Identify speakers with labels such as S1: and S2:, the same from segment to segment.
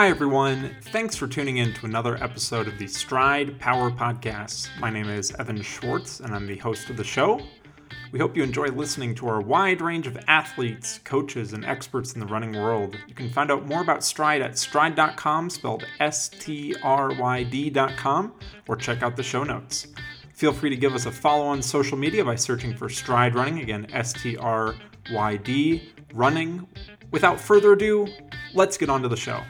S1: Hi, everyone. Thanks for tuning in to another episode of the Stryd Power Podcast. My name is Evan Schwartz, and I'm the host of the show. We hope you enjoy listening to our wide range of athletes, coaches, and experts in the running world. You can find out more about Stryd at stryd.com, spelled S T R Y D.com, or check out the show notes. Feel free to give us a follow on social media by searching for Stryd Running, again, S T R Y D, running. Without further ado, let's get on to the show.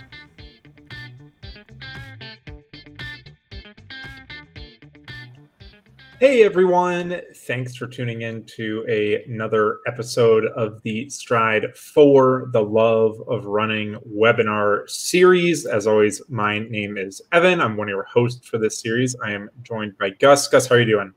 S1: Hey everyone, thanks for tuning in to a, another episode of the Stryd for the Love of Running webinar series. As always, my name is Evan. I'm one of your hosts for this series. I am joined by Gus. Gus, how are you doing?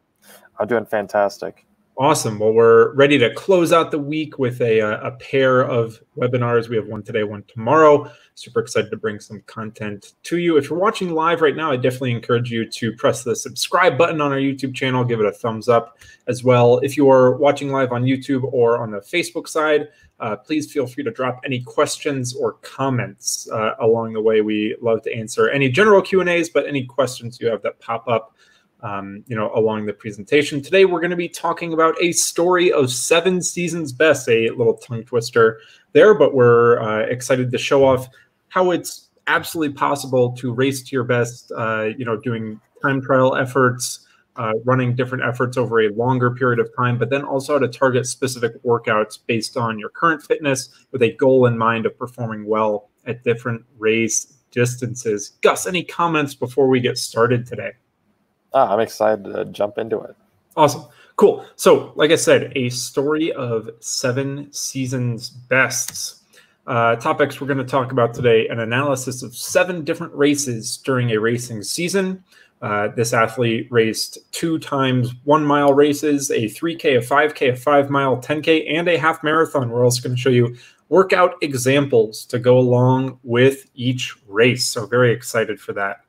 S2: I'm doing fantastic.
S1: Awesome. Well, we're ready to close out the week with a, uh, a pair of webinars. We have one today, one tomorrow. Super excited to bring some content to you. If you're watching live right now, I definitely encourage you to press the subscribe button on our YouTube channel, give it a thumbs up as well. If you are watching live on YouTube or on the Facebook side, uh, please feel free to drop any questions or comments uh, along the way. We love to answer any general Q and A's, but any questions you have that pop up um, you know, along the presentation. Today, we're going to be talking about a story of seven seasons best, a little tongue twister there, but we're uh, excited to show off how it's absolutely possible to race to your best, uh, you know, doing time trial efforts, uh, running different efforts over a longer period of time, but then also to target specific workouts based on your current fitness with a goal in mind of performing well at different race distances. Gus, any comments before we get started today?
S2: Ah, I'm excited to jump into it.
S1: Awesome. Cool. So, like I said, a story of seven seasons bests. Uh, topics we're going to talk about today an analysis of seven different races during a racing season. Uh, this athlete raced two times one mile races, a 3K, a 5K, a five mile, 10K, and a half marathon. We're also going to show you workout examples to go along with each race. So, very excited for that.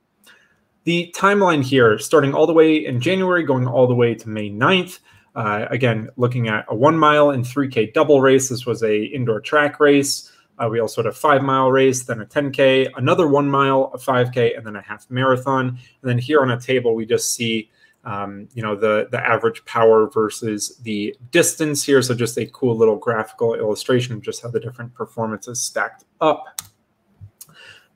S1: The timeline here, starting all the way in January, going all the way to May 9th. Uh, again, looking at a one mile and 3K double race. This was a indoor track race. Uh, we also had a five mile race, then a 10K, another one mile, a 5K, and then a half marathon. And then here on a table, we just see, um, you know, the the average power versus the distance here. So just a cool little graphical illustration of just how the different performances stacked up.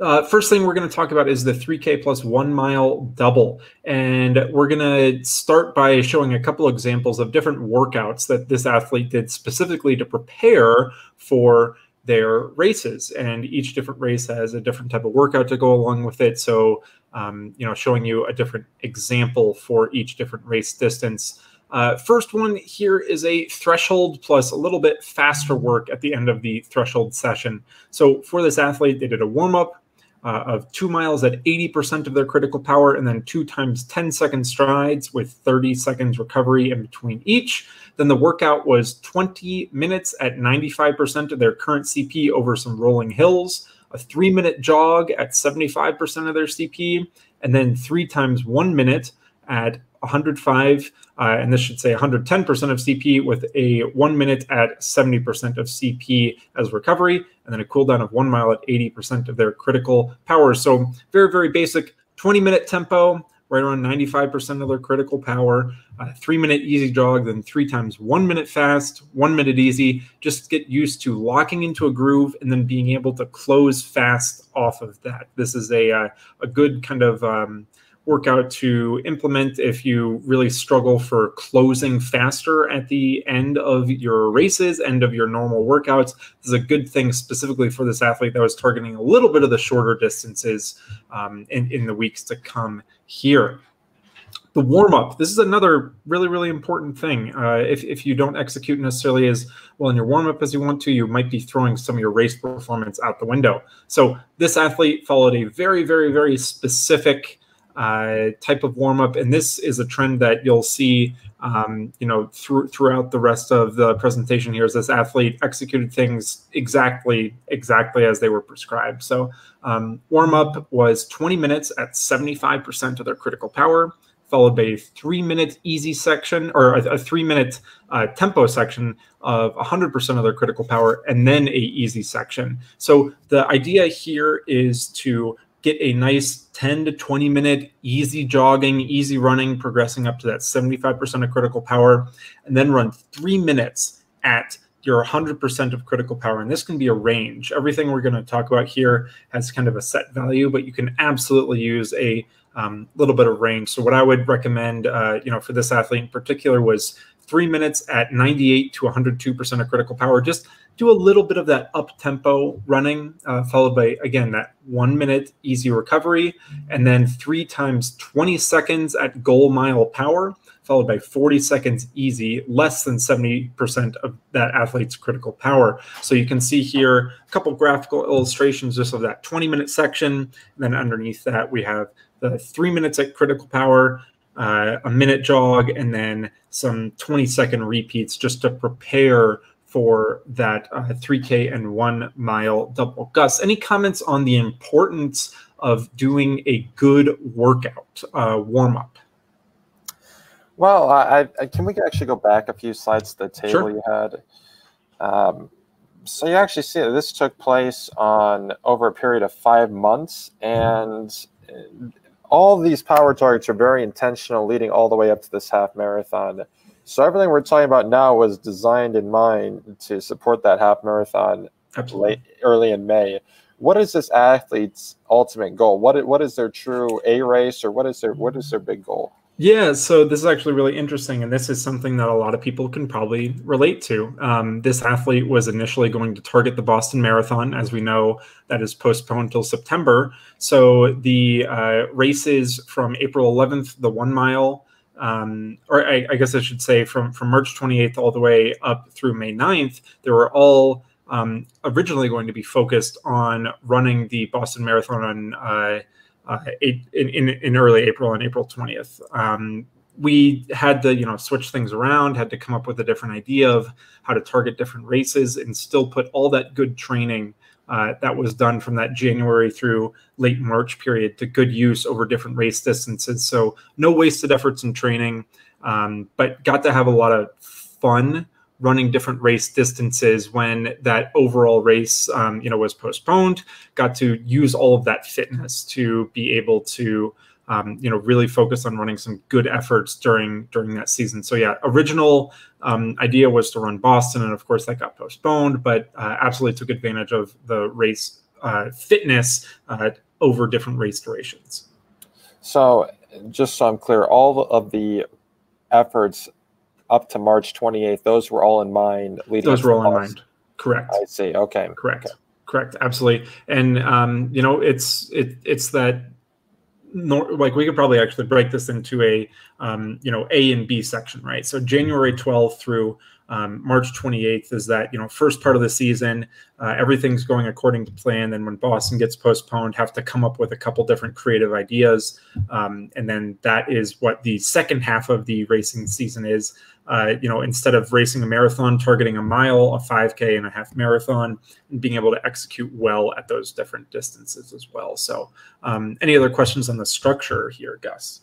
S1: Uh, first thing we're going to talk about is the 3K plus one mile double. And we're going to start by showing a couple examples of different workouts that this athlete did specifically to prepare for their races. And each different race has a different type of workout to go along with it. So, um, you know, showing you a different example for each different race distance. Uh, first one here is a threshold plus a little bit faster work at the end of the threshold session. So for this athlete, they did a warm up, uh, of two miles at 80% of their critical power, and then two times 10 second strides with 30 seconds recovery in between each. Then the workout was 20 minutes at 95% of their current CP over some rolling hills, a three minute jog at 75% of their CP, and then three times one minute at 105, uh, and this should say 110% of CP with a one minute at 70% of CP as recovery, and then a cooldown of one mile at 80% of their critical power. So very, very basic 20 minute tempo, right around 95% of their critical power, three minute easy jog, then three times one minute fast, one minute easy. Just get used to locking into a groove and then being able to close fast off of that. This is a, uh, a good kind of um, workout to implement if you really struggle for closing faster at the end of your races, end of your normal workouts. This is a good thing specifically for this athlete that was targeting a little bit of the shorter distances um, in, in the weeks to come here. The warm up. This is another really, really important thing. Uh, if, if you don't execute necessarily as well in your warm up as you want to, you might be throwing some of your race performance out the window. So, this athlete followed a very, very, very specific uh, type of warm up, and this is a trend that you'll see, um, you know, through, throughout the rest of the presentation. here. Is this athlete executed things exactly, exactly as they were prescribed. So, um, warm up was 20 minutes at 75% of their critical power, followed by a three minute easy section or a, a three minute uh, tempo section of 100% of their critical power, and then a easy section. So the idea here is to get a nice 10 to 20 minute easy jogging, easy running, progressing up to that 75% of critical power, and then run three minutes at your 100% of critical power. And this can be a range. Everything we're going to talk about here has kind of a set value, but you can absolutely use a um, little bit of range. So what I would recommend, uh, you know, for this athlete in particular was three minutes at 98 to 102% of critical power. Just do a little bit of that up tempo running, uh, followed by, again, that one minute easy recovery, and then three times 20 seconds at goal mile power, followed by 40 seconds easy, less than 70% of that athlete's critical power. So you can see here a couple graphical illustrations just of that 20 minute section. And then underneath that, we have the three minutes at critical power, uh, a minute jog, and then some 20 second repeats just to prepare for that uh, 3K and one mile double. Gus, any comments on the importance of doing a good workout uh, warm up?
S2: Well, I, I, can we actually go back a few slides to the table sure. you had? Um, so you actually see that this took place on over a period of five months, and all these power targets are very intentional, leading all the way up to this half marathon. So everything we're talking about now was designed in mind to support that half marathon Absolutely. late early in May. What is this athlete's ultimate goal? What what is their true A race or what is their what is their big goal?
S1: Yeah, so this is actually really interesting, and this is something that a lot of people can probably relate to. Um, this athlete was initially going to target the Boston Marathon, as we know that is postponed until September. So the uh, races from April 11th, the one mile, um, or I, I, guess I should say from, from March 28th all the way up through May 9th, they were all um, originally going to be focused on running the Boston Marathon on uh, uh, in, in, early April on April 20th. Um, we had to, you know, switch things around, had to come up with a different idea of how to target different races and still put all that good training uh, that was done from that January through late March period to good use over different race distances. So no wasted efforts in training, um, but got to have a lot of fun running different race distances when that overall race um, you know was postponed got to use all of that fitness to be able to um, you know, really focus on running some good efforts during during that season. So yeah, original um, idea was to run Boston, and of course that got postponed. But uh, absolutely took advantage of the race uh, fitness uh, over different race durations.
S2: So just so I'm clear, all of the efforts up to March 28th, those were all in mind.
S1: Leading those were all in mind. Correct.
S2: I see. Okay.
S1: Correct.
S2: Okay.
S1: Correct. Absolutely. And um, you know, it's it it's that nor, like we could probably actually break this into a um, you know A and B section, right? So January 12th through um, March 28th is that you know first part of the season, uh, everything's going according to plan. Then when Boston gets postponed, have to come up with a couple different creative ideas, um, and then that is what the second half of the racing season is. Uh, you know, instead of racing a marathon, targeting a mile, a 5K, and a half marathon, and being able to execute well at those different distances as well. So, um, any other questions on the structure here, Gus?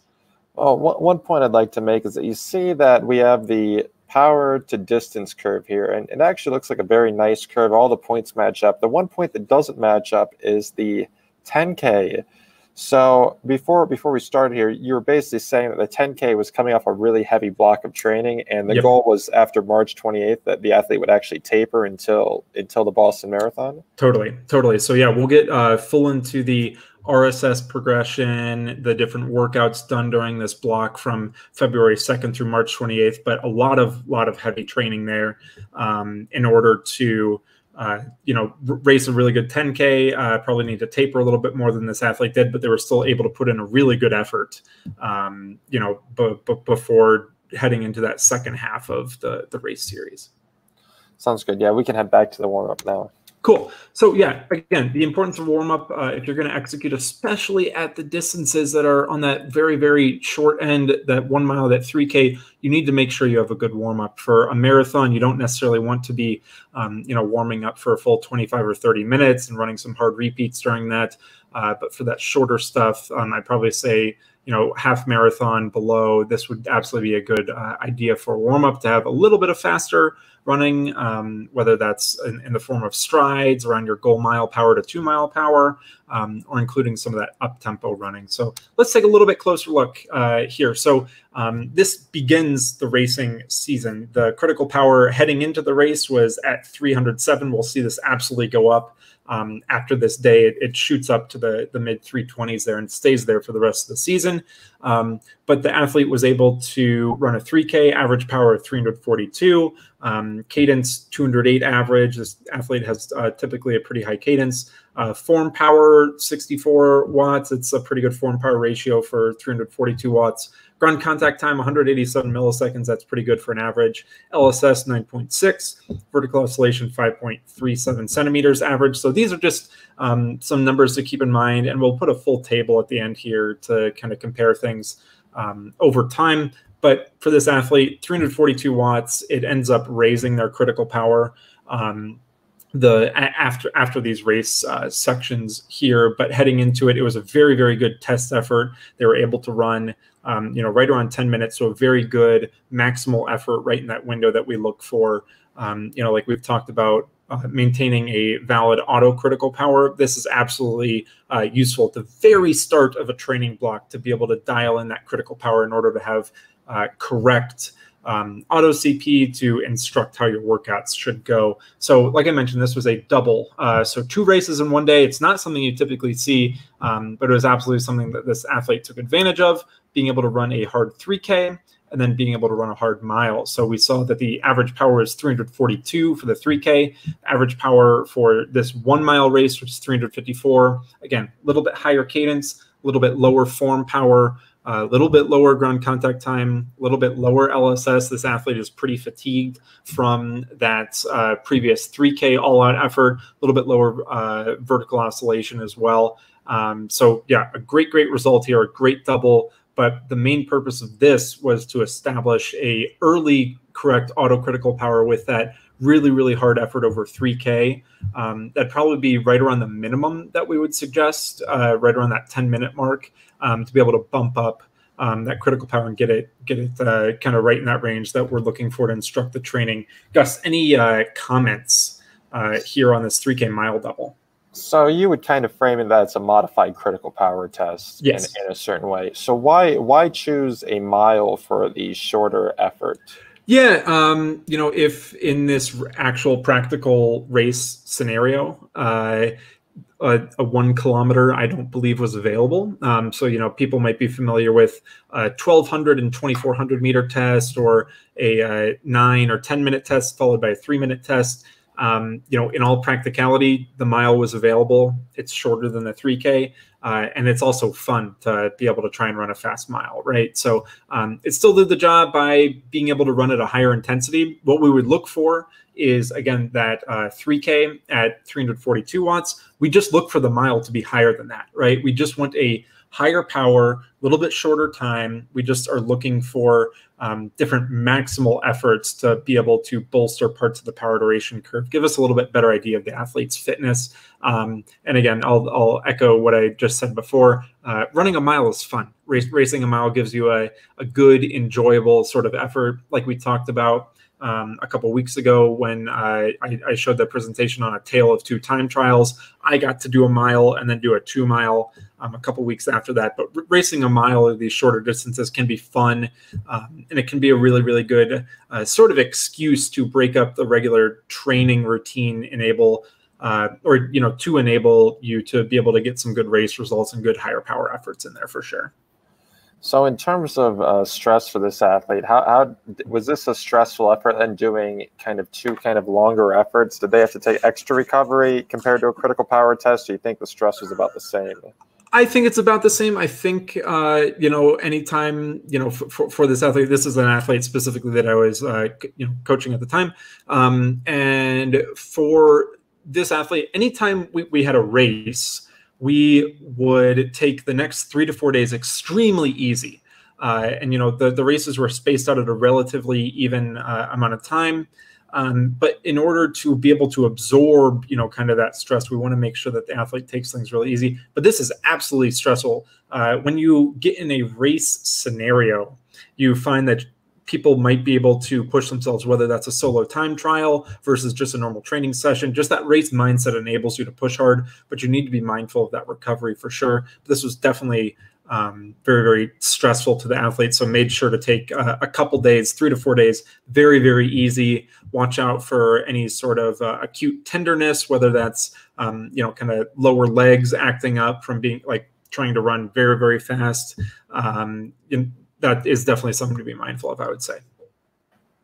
S2: Well, one, one point I'd like to make is that you see that we have the power to distance curve here. And it actually looks like a very nice curve. All the points match up. The one point that doesn't match up is the 10K. So before before we started here, you were basically saying that the 10K was coming off a really heavy block of training, and the yep. goal was after March 28th that the athlete would actually taper until until the Boston Marathon.
S1: Totally, totally. So yeah, we'll get uh, full into the RSS progression, the different workouts done during this block from February 2nd through March 28th, but a lot of lot of heavy training there um, in order to uh, you know race a really good 10k. Uh, probably need to taper a little bit more than this athlete did, but they were still able to put in a really good effort. Um, you know, before heading into that second half of the the race series.
S2: Sounds good. Yeah, we can head back to the warm up now.
S1: Cool. So yeah, again, the importance of warm up uh, if you're going to execute, especially at the distances that are on that very very short end, that one mile, that three k, you need to make sure you have a good warm up. For a marathon, you don't necessarily want to be, um, you know, warming up for a full 25 or 30 minutes and running some hard repeats during that. Uh, but for that shorter stuff, um, I'd probably say you know, half marathon below, this would absolutely be a good uh, idea for warm up to have a little bit of faster running, um, whether that's in, in, the form of strides around your goal mile power to two mile power, um, or including some of that up tempo running. So let's take a little bit closer look uh, here. So um, this begins the racing season. The critical power heading into the race was at 307. We'll see this absolutely go up um, after this day, it, it, shoots up to the, the mid 320s there and stays there for the rest of the season. Um, but the athlete was able to run a 3K average power of 342, um, cadence 208 average. This athlete has uh, typically a pretty high cadence. Uh, form power 64 watts. It's a pretty good form power ratio for 342 watts. Ground contact time 187 milliseconds. That's pretty good for an average. LSS 9.6. Vertical oscillation 5.37 centimeters average. So these are just um, some numbers to keep in mind. And we'll put a full table at the end here to kind of compare things um, over time. But for this athlete, 342 watts, it ends up raising their critical power. Um, the after after these race uh, sections here but heading into it it was a very very good test effort they were able to run um, you know, right around 10 minutes. So a very good maximal effort right in that window that we look for. Um, you know, like we've talked about uh, maintaining a valid auto critical power. This is absolutely uh, useful at the very start of a training block to be able to dial in that critical power in order to have uh, correct um, auto CP to instruct how your workouts should go. So, like I mentioned, this was a double. Uh, so, two races in one day. It's not something you typically see, um, but it was absolutely something that this athlete took advantage of, being able to run a hard 3K and then being able to run a hard mile. So, we saw that the average power is 342 for the 3K, average power for this one mile race, which is 354. Again, a little bit higher cadence, a little bit lower form power a little bit lower ground contact time, a little bit lower LSS. This athlete is pretty fatigued from that uh, previous 3K all out effort, a little bit lower uh, vertical oscillation as well. Um, so, yeah, a great, great result here, a great double. But the main purpose of this was to establish a early correct autocritical power with that really, really hard effort over 3K. Um, that'd probably be right around the minimum that we would suggest, uh, right around that 10 minute mark um, to be able to bump up um, that critical power and get it get it uh, kind of right in that range that we're looking for to instruct the training. Gus, any uh, comments uh, here on this 3K mile double?
S2: So you would kind of frame it that it's a modified critical power test
S1: yes.
S2: in, in a certain way. So why why choose a mile for the shorter effort?
S1: Yeah, um, you know, if in this actual practical race scenario, uh, a, a, one kilometer I don't believe was available. Um, so you know people might be familiar with a 1200 and 2400 meter test or a, a nine or 10 minute test followed by a three minute test. Um, you know, in all practicality, the mile was available. It's shorter than the 3K, uh, and it's also fun to be able to try and run a fast mile, right? So um, it still did the job by being able to run at a higher intensity. What we would look for is again that uh, 3K at 342 watts. We just look for the mile to be higher than that, right? We just want a higher power, a little bit shorter time. We just are looking for um, different maximal efforts to be able to bolster parts of the power duration curve, give us a little bit better idea of the athlete's fitness. Um, and again, I'll, I'll, echo what I just said before. Uh, running a mile is fun. Race, racing a mile gives you a, a good, enjoyable sort of effort, like we talked about um, a couple weeks ago when I, I, showed the presentation on a tale of two time trials. I got to do a mile and then do a two mile um, a couple weeks after that. But racing a mile of these shorter distances can be fun, um, and it can be a really, really good uh, sort of excuse to break up the regular training routine, enable. Uh, or you know to enable you to be able to get some good race results and good higher power efforts in there for sure
S2: so, in terms of uh, stress for this athlete, how, how was this a stressful effort and doing kind of two kind of longer efforts? Did they have to take extra recovery compared to a critical power test? Do you think the stress was about the same?
S1: I think it's about the same. I think uh, you know, anytime you know, for, for this athlete, this is an athlete specifically that I was uh, you know coaching at the time, um, and for this athlete, anytime we, we had a race we would take the next three to four days extremely easy. Uh, and you know the, the races were spaced out at a relatively even uh, amount of time. Um, but in order to be able to absorb, you know, kind of that stress, we want to make sure that the athlete takes things really easy. But this is absolutely stressful. Uh, when you get in a race scenario, you find that people might be able to push themselves, whether that's a solo time trial versus just a normal training session. Just that race mindset enables you to push hard, but you need to be mindful of that recovery for sure. This was definitely um, very, very stressful to the athlete. So made sure to take uh, a couple days, three to four days, very, very easy. Watch out for any sort of uh, acute tenderness, whether that's, um, you know, kind of lower legs acting up from being like trying to run very, very fast. Um, that is definitely something to be mindful of, I would say.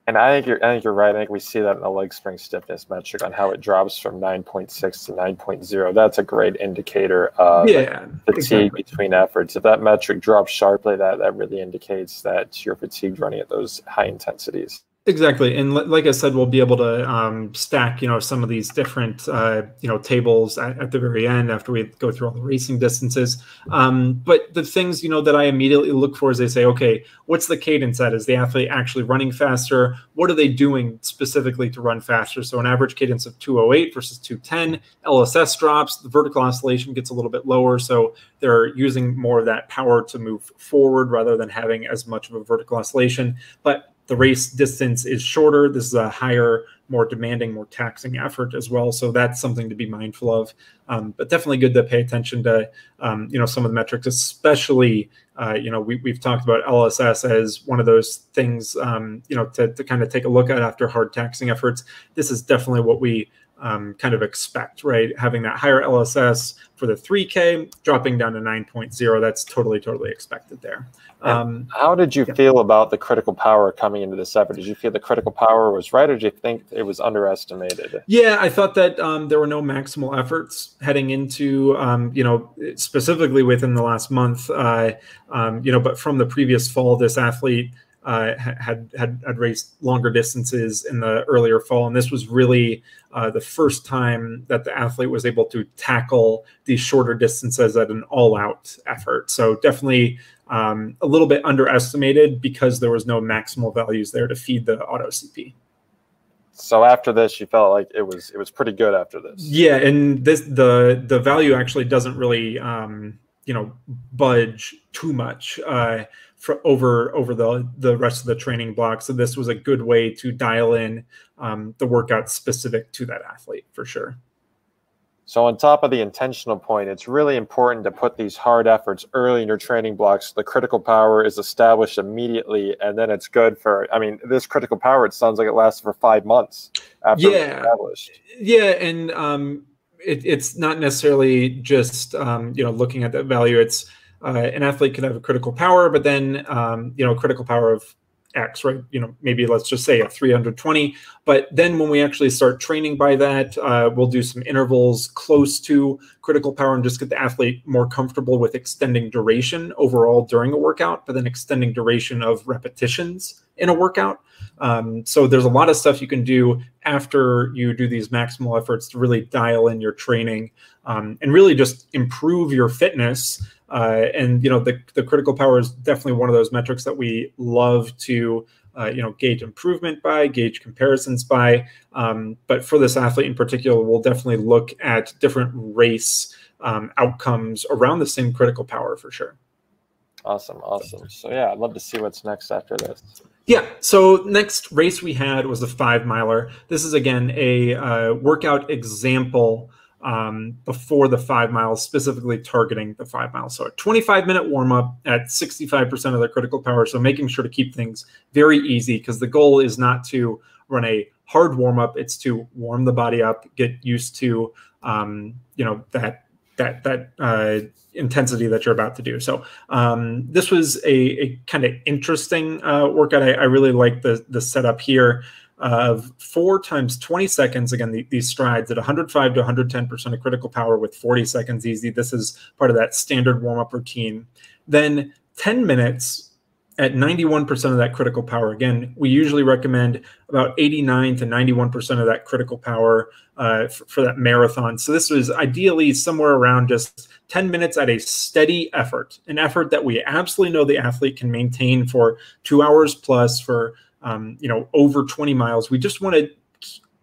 S2: And I think you're, I think you're right. I think we see that in the leg spring stiffness metric on how it drops from 9.6 to 9.0. That's a great indicator of yeah, fatigue exactly. between efforts. If that metric drops sharply, that that really indicates that you're fatigued running at those high intensities.
S1: Exactly, and like I said, we'll be able to um, stack, you know, some of these different, uh, you know, tables at, at, the very end after we go through all the racing distances. Um, but the things, you know, that I immediately look for is they say, okay, what's the cadence at? Is the athlete actually running faster? What are they doing specifically to run faster? So an average cadence of 208 versus 210, LSS drops, the vertical oscillation gets a little bit lower, so they're using more of that power to move forward rather than having as much of a vertical oscillation. But the race distance is shorter. This is a higher, more demanding, more taxing effort as well. So that's something to be mindful of. Um, but definitely good to pay attention to, um, you know, some of the metrics, especially, uh, you know, we, we've talked about LSS as one of those things, um, you know, to, to kind of take a look at after hard taxing efforts. This is definitely what we um, kind of expect, right? Having that higher LSS for the 3K, dropping down to 9.0, that's totally, totally expected there.
S2: Um, how did you yeah. feel about the critical power coming into this effort? Did you feel the critical power was right, or did you think it was underestimated?
S1: Yeah, I thought that um, there were no maximal efforts heading into, um, you know, specifically within the last month, uh, um, you know, but from the previous fall, this athlete uh, had, had had raced longer distances in the earlier fall, and this was really uh, the first time that the athlete was able to tackle these shorter distances at an all-out effort. So definitely um, a little bit underestimated because there was no maximal values there to feed the auto CP.
S2: So after this, you felt like it was it was pretty good after this.
S1: Yeah, and this the the value actually doesn't really um, you know budge too much. Uh, for over over the the rest of the training block. So this was a good way to dial in um, the workout specific to that athlete for sure.
S2: So on top of the intentional point, it's really important to put these hard efforts early in your training blocks. The critical power is established immediately, and then it's good for. I mean, this critical power. It sounds like it lasts for five months after
S1: yeah. established. Yeah, and um, it, it's not necessarily just um, you know looking at that value. It's uh, an athlete can have a critical power, but then um, you know critical power of X, right? You know, maybe let's just say a 320. But then when we actually start training by that, uh, we'll do some intervals close to critical power and just get the athlete more comfortable with extending duration overall during a workout, but then extending duration of repetitions in a workout. Um, so there's a lot of stuff you can do after you do these maximal efforts to really dial in your training um, and really just improve your fitness uh, and you know the, the critical power is definitely one of those metrics that we love to uh, you know gauge improvement by gauge comparisons by um, but for this athlete in particular we'll definitely look at different race um, outcomes around the same critical power for sure
S2: awesome awesome so yeah i'd love to see what's next after this
S1: yeah. So next race we had was the five miler. This is again a uh, workout example um, before the five miles, specifically targeting the five miles. So a 25 minute warm up at 65% of their critical power. So making sure to keep things very easy because the goal is not to run a hard warm up, it's to warm the body up, get used to, um, you know, that that that uh, intensity that you're about to do. So um, this was a, a kind of interesting uh, workout. I, I really like the the setup here of four times 20 seconds. Again, the, these strides at 105 to 110% of critical power with 40 seconds easy. This is part of that standard warm up routine. Then 10 minutes at 91% of that critical power. Again, we usually recommend about 89 to 91% of that critical power uh, for, for, that marathon. So this was ideally somewhere around just 10 minutes at a steady effort, an effort that we absolutely know the athlete can maintain for two hours plus for um, you know, over 20 miles. We just want to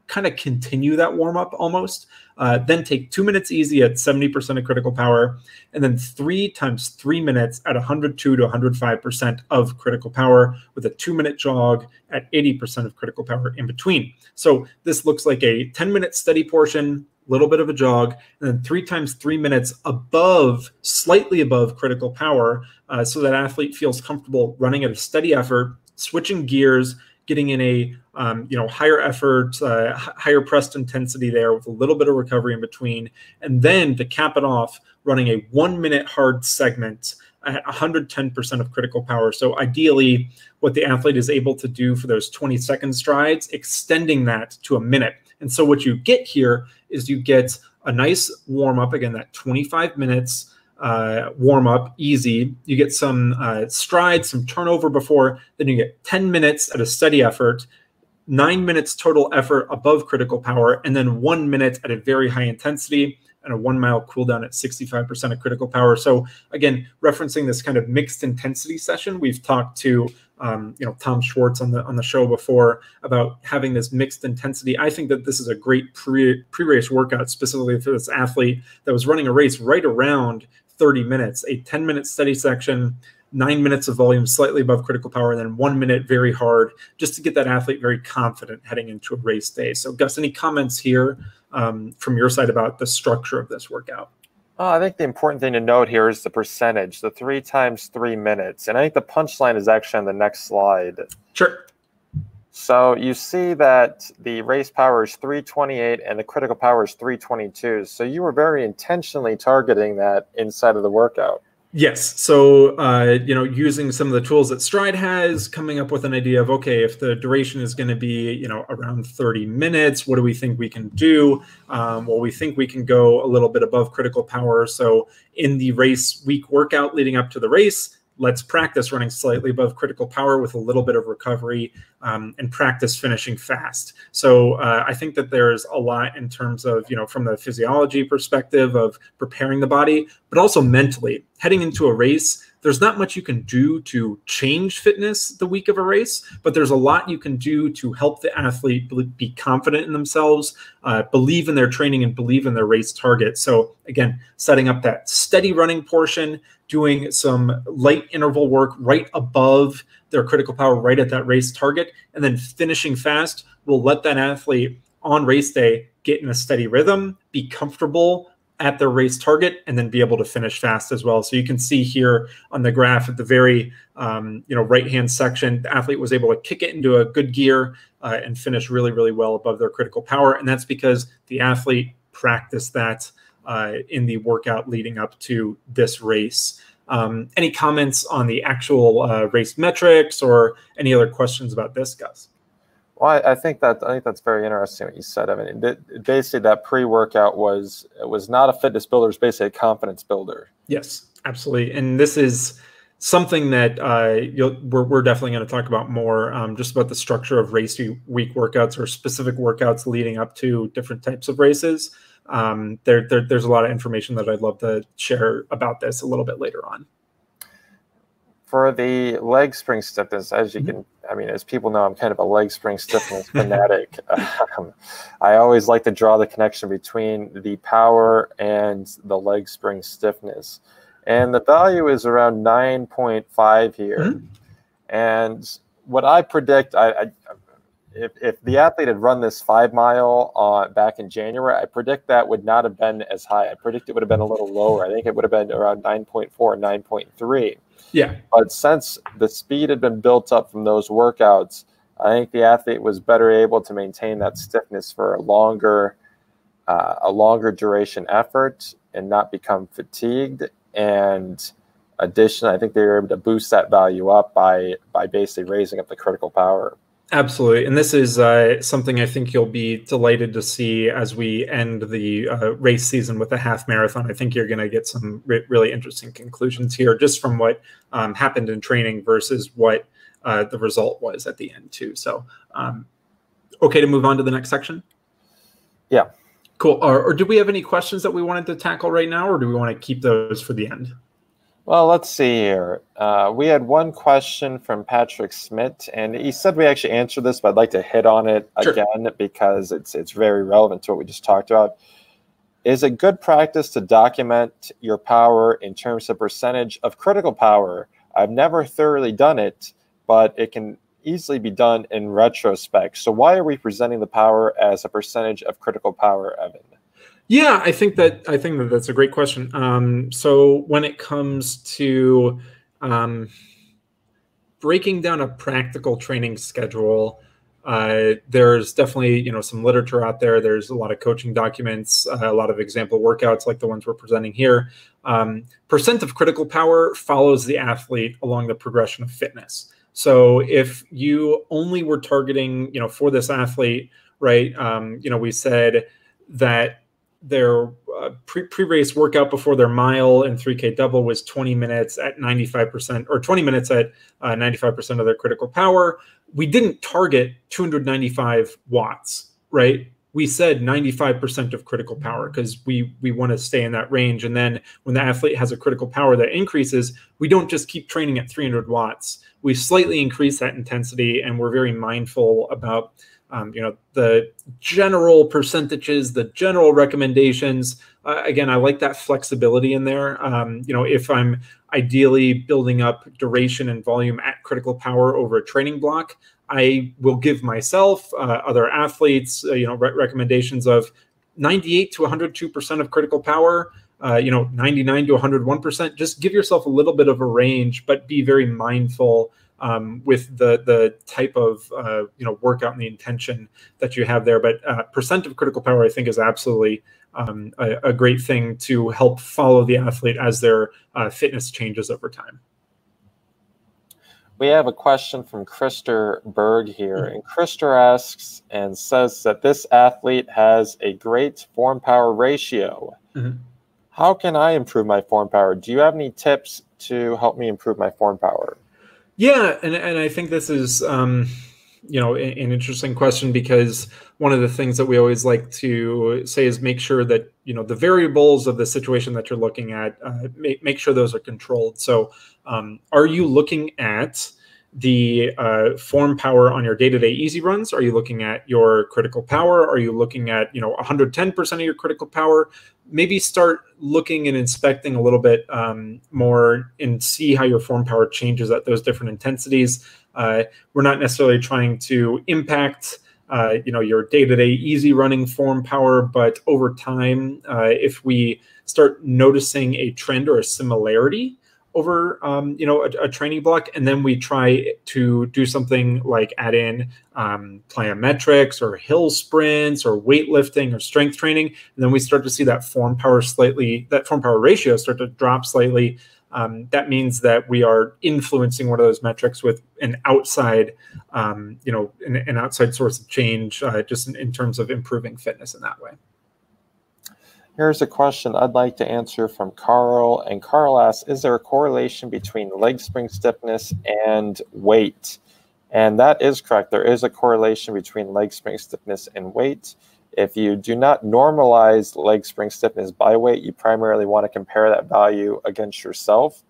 S1: kind of continue that warm up almost. Uh, then take two minutes easy at 70% of critical power, and then three times three minutes at 102 to 105% of critical power with a two minute jog at 80% of critical power in between. So this looks like a 10 minute steady portion, little bit of a jog, and then three times three minutes above, slightly above critical power, uh, so that athlete feels comfortable running at a steady effort, switching gears, getting in a um, you know higher effort, uh, higher pressed intensity there with a little bit of recovery in between, and then to cap it off, running a one minute hard segment at 110% of critical power. So ideally, what the athlete is able to do for those 20 second strides, extending that to a minute. And so what you get here is you get a nice warm up again, that 25 minutes uh, warm up, easy. You get some uh, strides, some turnover before, then you get 10 minutes at a steady effort, nine minutes total effort above critical power, and then one minute at a very high intensity and a one mile cooldown at 65% of critical power. So again, referencing this kind of mixed intensity session, we've talked to um, you know Tom Schwartz on the on the show before about having this mixed intensity. I think that this is a great pre pre race workout specifically for this athlete that was running a race right around 30 minutes, a 10 minute steady section, nine minutes of volume slightly above critical power, and then one minute very hard, just to get that athlete very confident heading into a race day. So, Gus, any comments here um, from your side about the structure of this workout?
S2: Oh, I think the important thing to note here is the percentage, the three times three minutes. And I think the punchline is actually on the next slide.
S1: Sure.
S2: So you see that the race power is 328 and the critical power is 322. So you were very intentionally targeting that inside of the workout.
S1: Yes. So, uh, you know, using some of the tools that Stryd has, coming up with an idea of, okay, if the duration is going to be, you know, around 30 minutes, what do we think we can do? Um, well, we think we can go a little bit above critical power. So, in the race week workout leading up to the race, let's practice running slightly above critical power with a little bit of recovery um, and practice finishing fast. So uh, I think that there's a lot in terms of, you know, from the physiology perspective of preparing the body, but also mentally heading into a race there's not much you can do to change fitness the week of a race, but there's a lot you can do to help the athlete be confident in themselves, uh, believe in their training, and believe in their race target. So, again, setting up that steady running portion, doing some light interval work right above their critical power, right at that race target, and then finishing fast will let that athlete on race day get in a steady rhythm, be comfortable at their race target and then be able to finish fast as well. So you can see here on the graph at the very um, you know right hand section, the athlete was able to kick it into a good gear uh, and finish really really well above their critical power, and that's because the athlete practiced that uh, in the workout leading up to this race. Um, any comments on the actual uh, race metrics or any other questions about this, Gus?
S2: Well, I, I, think that I think that's very interesting what you said. I mean, basically, that pre-workout was was not a fitness builder; it was basically a confidence builder.
S1: Yes, absolutely. And this is something that uh, we're, we're definitely going to talk about more. Um, just about the structure of race week workouts or specific workouts leading up to different types of races. Um, there, there, there's a lot of information that I'd love to share about this a little bit later on
S2: for the leg spring stiffness, as you mm-hmm. can, I mean, as people know, I'm kind of a leg spring stiffness fanatic. Um, I always like to draw the connection between the power and the leg spring stiffness. And the value is around 9.5 here. Mm-hmm. And what I predict, I, I, if, if the athlete had run this five mile uh, back in January, I predict that would not have been as high. I predict it would have been a little lower. I think it would have been around 9.4, 9.3.
S1: Yeah.
S2: But since the speed had been built up from those workouts, I think the athlete was better able to maintain that stiffness for a longer, uh, a longer duration effort and not become fatigued. And additionally, I think they were able to boost that value up by by basically raising up the critical power.
S1: Absolutely. And this is uh, something I think you'll be delighted to see as we end the uh, race season with a half marathon. I think you're going to get some re- really interesting conclusions here just from what um, happened in training versus what uh, the result was at the end, too. So, um, okay to move on to the next section?
S2: Yeah.
S1: Cool. Or, or do we have any questions that we wanted to tackle right now, or do we want to keep those for the end?
S2: Well, let's see here. Uh, we had one question from Patrick Smith, and he said we actually answered this, but I'd like to hit on it sure. again because it's it's very relevant to what we just talked about. Is it good practice to document your power in terms of percentage of critical power? I've never thoroughly done it, but it can easily be done in retrospect. So why are we presenting the power as a percentage of critical power, Evan?
S1: Yeah, I think that I think that that's a great question. Um, so when it comes to um, breaking down a practical training schedule, uh, there's definitely you know some literature out there. There's a lot of coaching documents, uh, a lot of example workouts like the ones we're presenting here. Um, percent of critical power follows the athlete along the progression of fitness. So if you only were targeting, you know, for this athlete, right? Um, you know, we said that their uh, pre race workout before their mile and 3K double was 20 minutes at 95% or 20 minutes at uh, 95% of their critical power. We didn't target 295 watts, right? We said 95% of critical power because we we want to stay in that range. And then when the athlete has a critical power that increases, we don't just keep training at 300 watts. We slightly increase that intensity, and we're very mindful about um, you know the general percentages the general recommendations uh, again i like that flexibility in there. Um, you know if i'm ideally building up duration and volume at critical power over a training block i will give myself uh, other athletes uh, you know re- recommendations of 98 to 102% of critical power uh, you know 99 to 101% just give yourself a little bit of a range but be very mindful um, with the the type of uh, you know workout and the intention that you have there. But uh, percent of critical power, I think, is absolutely um, a, a, great thing to help follow the athlete as their uh, fitness changes over time.
S2: We have a question from Krister Berg here, mm-hmm. and Krister asks and says that this athlete has a great form power ratio. Mm-hmm. How can I improve my form power? Do you have any tips to help me improve my form power?
S1: Yeah, and and I think this is um, you know an, interesting question because one of the things that we always like to say is make sure that you know the variables of the situation that you're looking at uh, make make sure those are controlled. So, um, are you looking at the uh, form power on your day-to-day easy runs? Are you looking at your critical power? Are you looking at you know 110% of your critical power? maybe start looking and inspecting a little bit um, more and see how your form power changes at those different intensities. Uh, we're not necessarily trying to impact, uh, you know, your day-to-day easy running form power, but over time, uh, if we start noticing a trend or a similarity over um, you know a, a, training block and then we try to do something like add in um, plyometrics or hill sprints or weightlifting or strength training. And then we start to see that form power slightly that form power ratio start to drop slightly. Um, that means that we are influencing one of those metrics with an outside um, you know an, an, outside source of change uh, just in, in terms of improving fitness in that way
S2: Here's a question I'd like to answer from Carl. And Carl asks Is there a correlation between leg spring stiffness and weight? And that is correct. There is a correlation between leg spring stiffness and weight. If you do not normalize leg spring stiffness by weight, you primarily want to compare that value against yourself.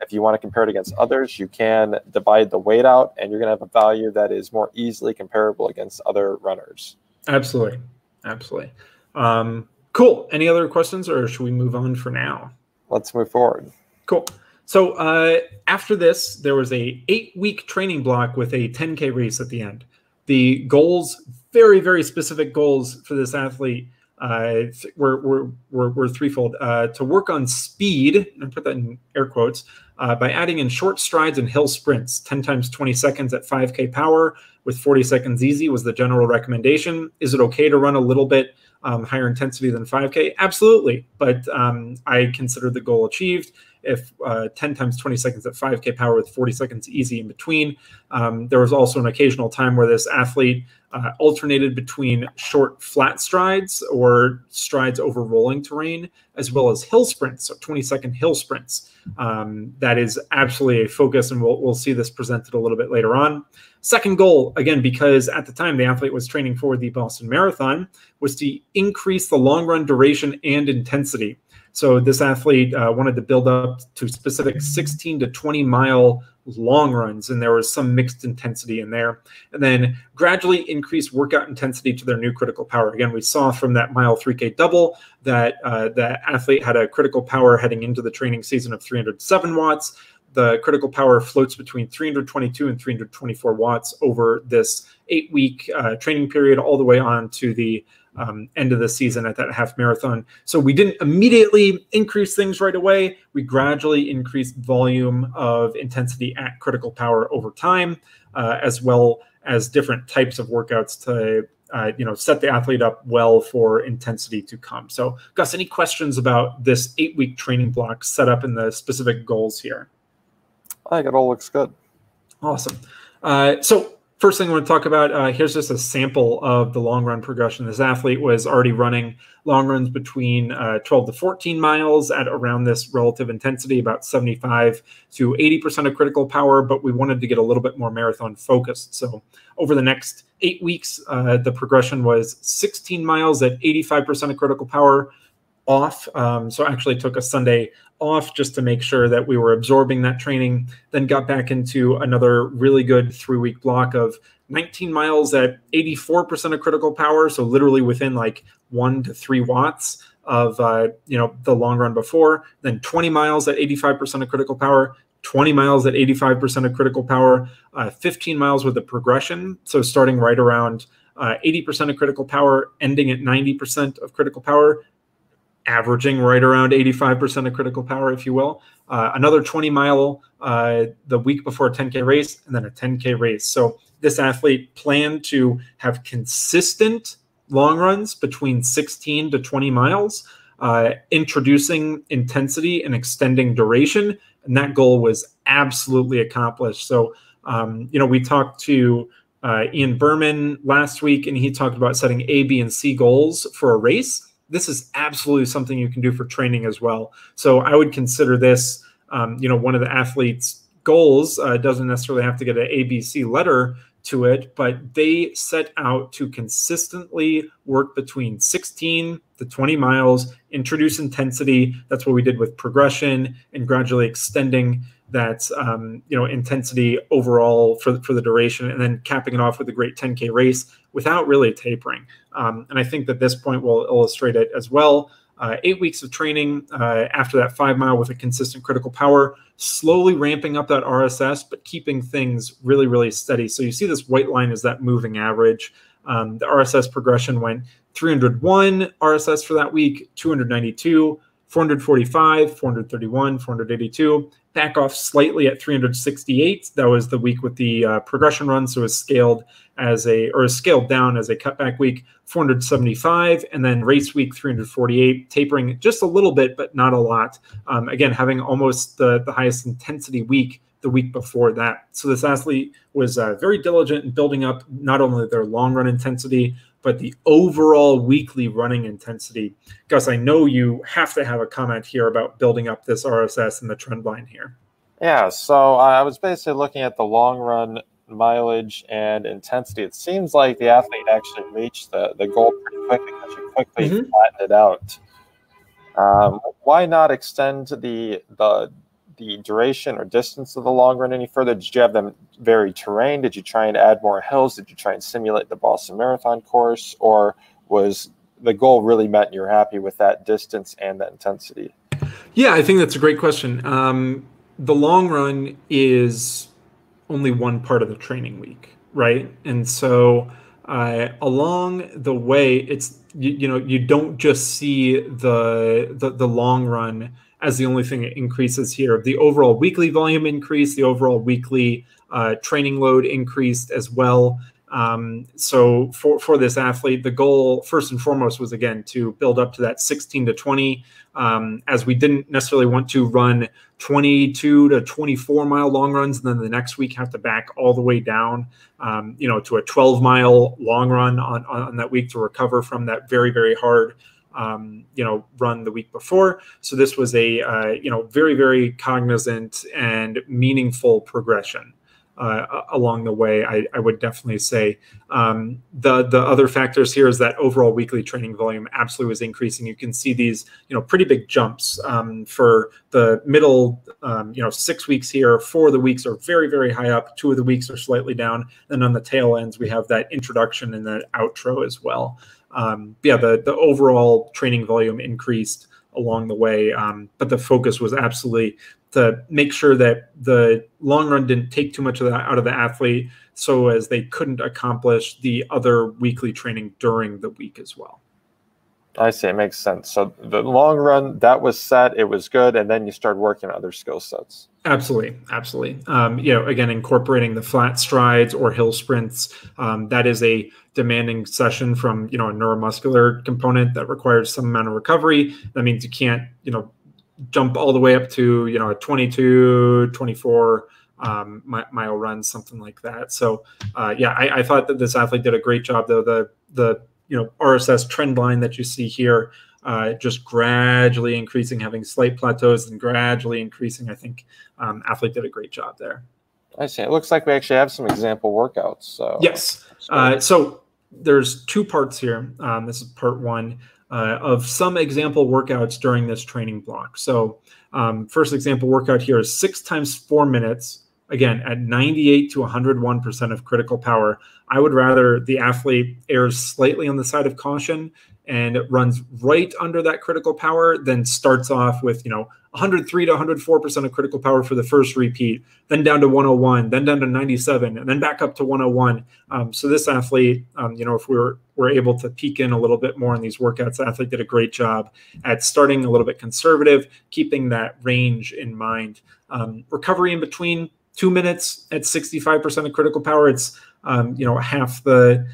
S2: If you want to compare it against others, you can divide the weight out and you're going to have a value that is more easily comparable against other runners.
S1: Absolutely. Absolutely. Um, Cool. Any other questions, or should we move on for now?
S2: Let's move forward.
S1: Cool. So uh, after this, there was a eight week training block with a 10k race at the end. The goals, very very specific goals for this athlete, uh, were, were, were, were threefold. Uh, to work on speed, I put that in air quotes, uh, by adding in short strides and hill sprints, 10 times 20 seconds at 5k power with 40 seconds easy was the general recommendation. Is it okay to run a little bit? Um, higher intensity than 5K? Absolutely. But um, I consider the goal achieved if uh, 10 times 20 seconds at 5K power with 40 seconds easy in between. Um, there was also an occasional time where this athlete uh, alternated between short flat strides or strides over rolling terrain, as well as hill sprints, so 20 second hill sprints. Um, that is absolutely a focus, and we'll, we'll see this presented a little bit later on. Second goal, again, because at the time the athlete was training for the Boston Marathon, was to increase the long run duration and intensity. So this athlete uh, wanted to build up to specific 16 to 20 mile long runs, and there was some mixed intensity in there. And then gradually increase workout intensity to their new critical power. Again, we saw from that mile 3K double that uh, that athlete had a critical power heading into the training season of 307 watts. The critical power floats between 322 and 324 watts over this eight week uh, training period, all the way on to the um, end of the season at that half marathon. So we didn't immediately increase things right away. We gradually increased volume of intensity at critical power over time, uh, as well as different types of workouts to uh, you know set the athlete up well for intensity to come. So, Gus, any questions about this eight week training block set up and the specific goals here?
S2: I think it all looks good.
S1: Awesome. Uh, so First thing I want to talk about uh, here's just a sample of the long run progression. This athlete was already running long runs between uh, 12 to 14 miles at around this relative intensity, about 75 to 80% of critical power, but we wanted to get a little bit more marathon focused. So over the next eight weeks, uh, the progression was 16 miles at 85% of critical power off. Um, so actually took a Sunday off just to make sure that we were absorbing that training. Then got back into another really good three week block of 19 miles at 84% of critical power. So literally within like one to three watts of uh, you know the long run before. Then 20 miles at 85% of critical power. 20 miles at 85% of critical power, uh, 15 miles with a progression. So starting right around uh, 80% of critical power, ending at 90% of critical power, averaging right around 85% of critical power, if you will. Uh, another 20 mile uh, the week before a 10K race, and then a 10K race. So this athlete planned to have consistent long runs between 16 to 20 miles, uh, introducing intensity and extending duration. And that goal was absolutely accomplished. So, um, you know, we talked to uh, Ian Berman last week, and he talked about setting A, B, and C goals for a race this is absolutely something you can do for training as well. So I would consider this, um, you know, one of the athletes' goals. Uh, doesn't necessarily have to get an ABC letter to it, but they set out to consistently work between 16 to 20 miles, introduce intensity. That's what we did with progression and gradually extending that um, you know intensity overall for for the duration, and then capping it off with a great 10k race without really tapering. Um, and I think that this point will illustrate it as well. Uh, eight weeks of training uh, after that five mile with a consistent critical power, slowly ramping up that RSS, but keeping things really, really steady. So you see this white line is that moving average. Um, the RSS progression went 301 RSS for that week, 292, 445, 431, 482, back off slightly at 368. That was the week with the uh, progression run, so it was scaled as a or scaled down as a cutback week. 475, and then race week 348, tapering just a little bit, but not a lot. Um, again, having almost the the highest intensity week the week before that. So this athlete was uh, very diligent in building up not only their long run intensity, but the overall weekly running intensity. Gus, I know you have to have a comment here about building up this RSS and the trend line here.
S2: Yeah, so I was basically looking at the long run mileage and intensity. It seems like the athlete actually reached the, the goal pretty quickly because you quickly mm-hmm. flattened it out. Um, why not extend the the the duration or distance of the long run any further? Did you have them vary terrain? Did you try and add more hills? Did you try and simulate the Boston Marathon course? Or was the goal really met and you're happy with that distance and that intensity?
S1: Yeah, I think that's a great question. Um, the long run is only one part of the training week, right? And so uh, along the way, it's you, you know you don't just see the the, the long run as the only thing that increases here. The overall weekly volume increased, the overall weekly uh, training load increased as well. Um, so for, for this athlete, the goal first and foremost was again to build up to that 16 to 20, um, as we didn't necessarily want to run 22 to 24 mile long runs, and then the next week have to back all the way down, um, you know, to a 12 mile long run on, on that week to recover from that very very hard um, you know run the week before. So this was a uh, you know very very cognizant and meaningful progression. Uh, along the way. I, I would definitely say um, the the other factors here is that overall weekly training volume absolutely was increasing. You can see these you know pretty big jumps um, for the middle um, you know six weeks here. Four of the weeks are very very high up. Two of the weeks are slightly down. Then on the tail ends we have that introduction and that outro as well. Um, yeah, the the overall training volume increased along the way. Um, but the focus was absolutely to make sure that the long run didn't take too much of that out of the athlete so as they couldn't accomplish the other weekly training during the week as well.
S2: I see. It makes sense. So the long run that was set, it was good, and then you start working on other skill sets.
S1: Absolutely, absolutely. Um, you know, again, incorporating the flat strides or hill sprints. Um, that is a demanding session from you know a neuromuscular component that requires some amount of recovery. That means you can't you know jump all the way up to you know a 22, 24 um, mile run, something like that. So uh, yeah, I, I thought that this athlete did a great job though. The the you know RSS trend line that you see here, uh, just gradually increasing, having slight plateaus and gradually increasing. I think um, athlete did a great job there.
S2: I see. It looks like we actually have some example workouts. So
S1: yes. Uh, so there's two parts here. Um, this is part one uh, of some example workouts during this training block. So um, first example workout here is six times four minutes again at 98 to 101% of critical power i would rather the athlete errs slightly on the side of caution and it runs right under that critical power then starts off with you know 103 to 104% of critical power for the first repeat then down to 101 then down to 97 and then back up to 101 um, so this athlete um, you know if we were, were able to peek in a little bit more in these workouts athlete did a great job at starting a little bit conservative keeping that range in mind um, recovery in between two minutes at 65% of critical power. It's, um, you know, half the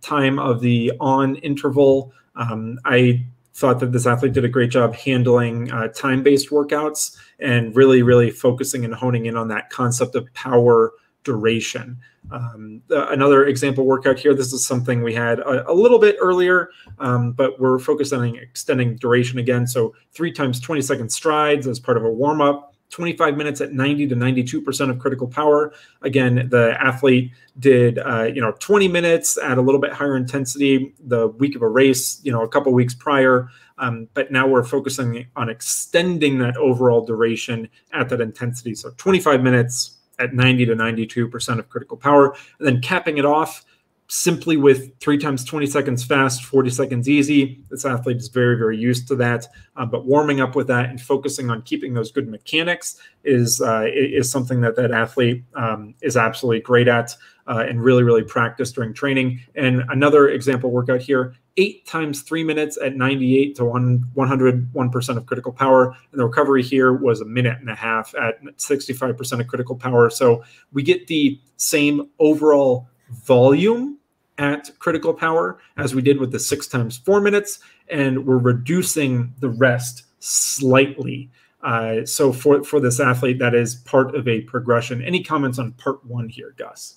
S1: time of the on interval. Um, I thought that this athlete did a great job handling uh, time-based workouts and really, really focusing and honing in on that concept of power duration. Um, another example workout here. This is something we had a, a little bit earlier, um, but we're focused on extending duration again. So three times 20 second strides as part of a warm up. 25 minutes at 90 to 92% of critical power. Again, the athlete did, uh, you know, 20 minutes at a little bit higher intensity the week of a race, you know, a couple weeks prior. Um, but now we're focusing on extending that overall duration at that intensity. So 25 minutes at 90 to 92% of critical power, and then capping it off simply with three times 20 seconds fast, 40 seconds easy. This athlete is very, very used to that. Uh, but warming up with that and focusing on keeping those good mechanics is uh, is something that that athlete um, is absolutely great at uh, and really, really practice during training. And another example workout here. Eight times three minutes at 98 to 1, 101% of critical power. And the recovery here was a minute and a half at 65% of critical power. So we get the same overall volume at critical power as we did with the six times four minutes, and we're reducing the rest slightly. Uh, so for for this athlete, that is part of a progression. Any comments on part one here, Gus?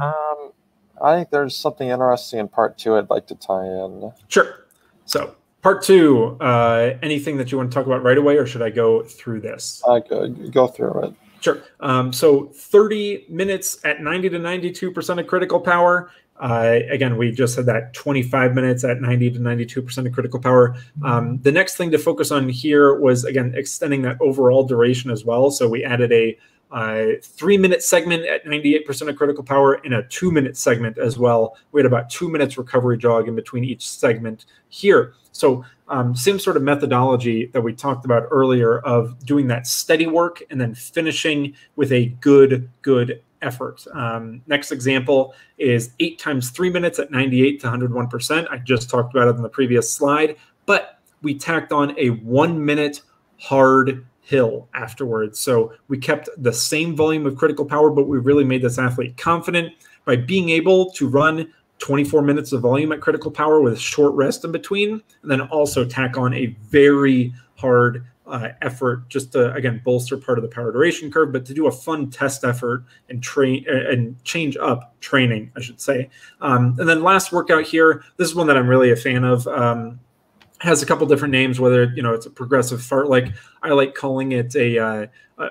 S2: Um, I think there's something interesting in part two. I'd like to tie in.
S1: Sure. So part two. Uh, anything that you want to talk about right away, or should I go through this?
S2: Uh, go, go through it.
S1: Sure. Um, so 30 minutes at 90 to 92% of critical power. Uh, again, we just had that 25 minutes at 90 to 92% of critical power. Um, the next thing to focus on here was, again, extending that overall duration as well. So we added a uh, three minute segment at 98% of critical power and a two minute segment as well. We had about two minutes recovery jog in between each segment here. So um, same sort of methodology that we talked about earlier of doing that steady work and then finishing with a good, good effort. Um, next example is eight times three minutes at 98 to 101%. I just talked about it in the previous slide, but we tacked on a one minute hard hill afterwards. So we kept the same volume of critical power, but we really made this athlete confident by being able to run 24 minutes of volume at critical power with short rest in between, and then also tack on a very hard uh, effort just to again bolster part of the power duration curve, but to do a fun test effort and train and change up training, I should say. Um, and then last workout here, this is one that I'm really a fan of. Um, has a couple different names, whether you know it's a progressive fartlek I like calling it a uh,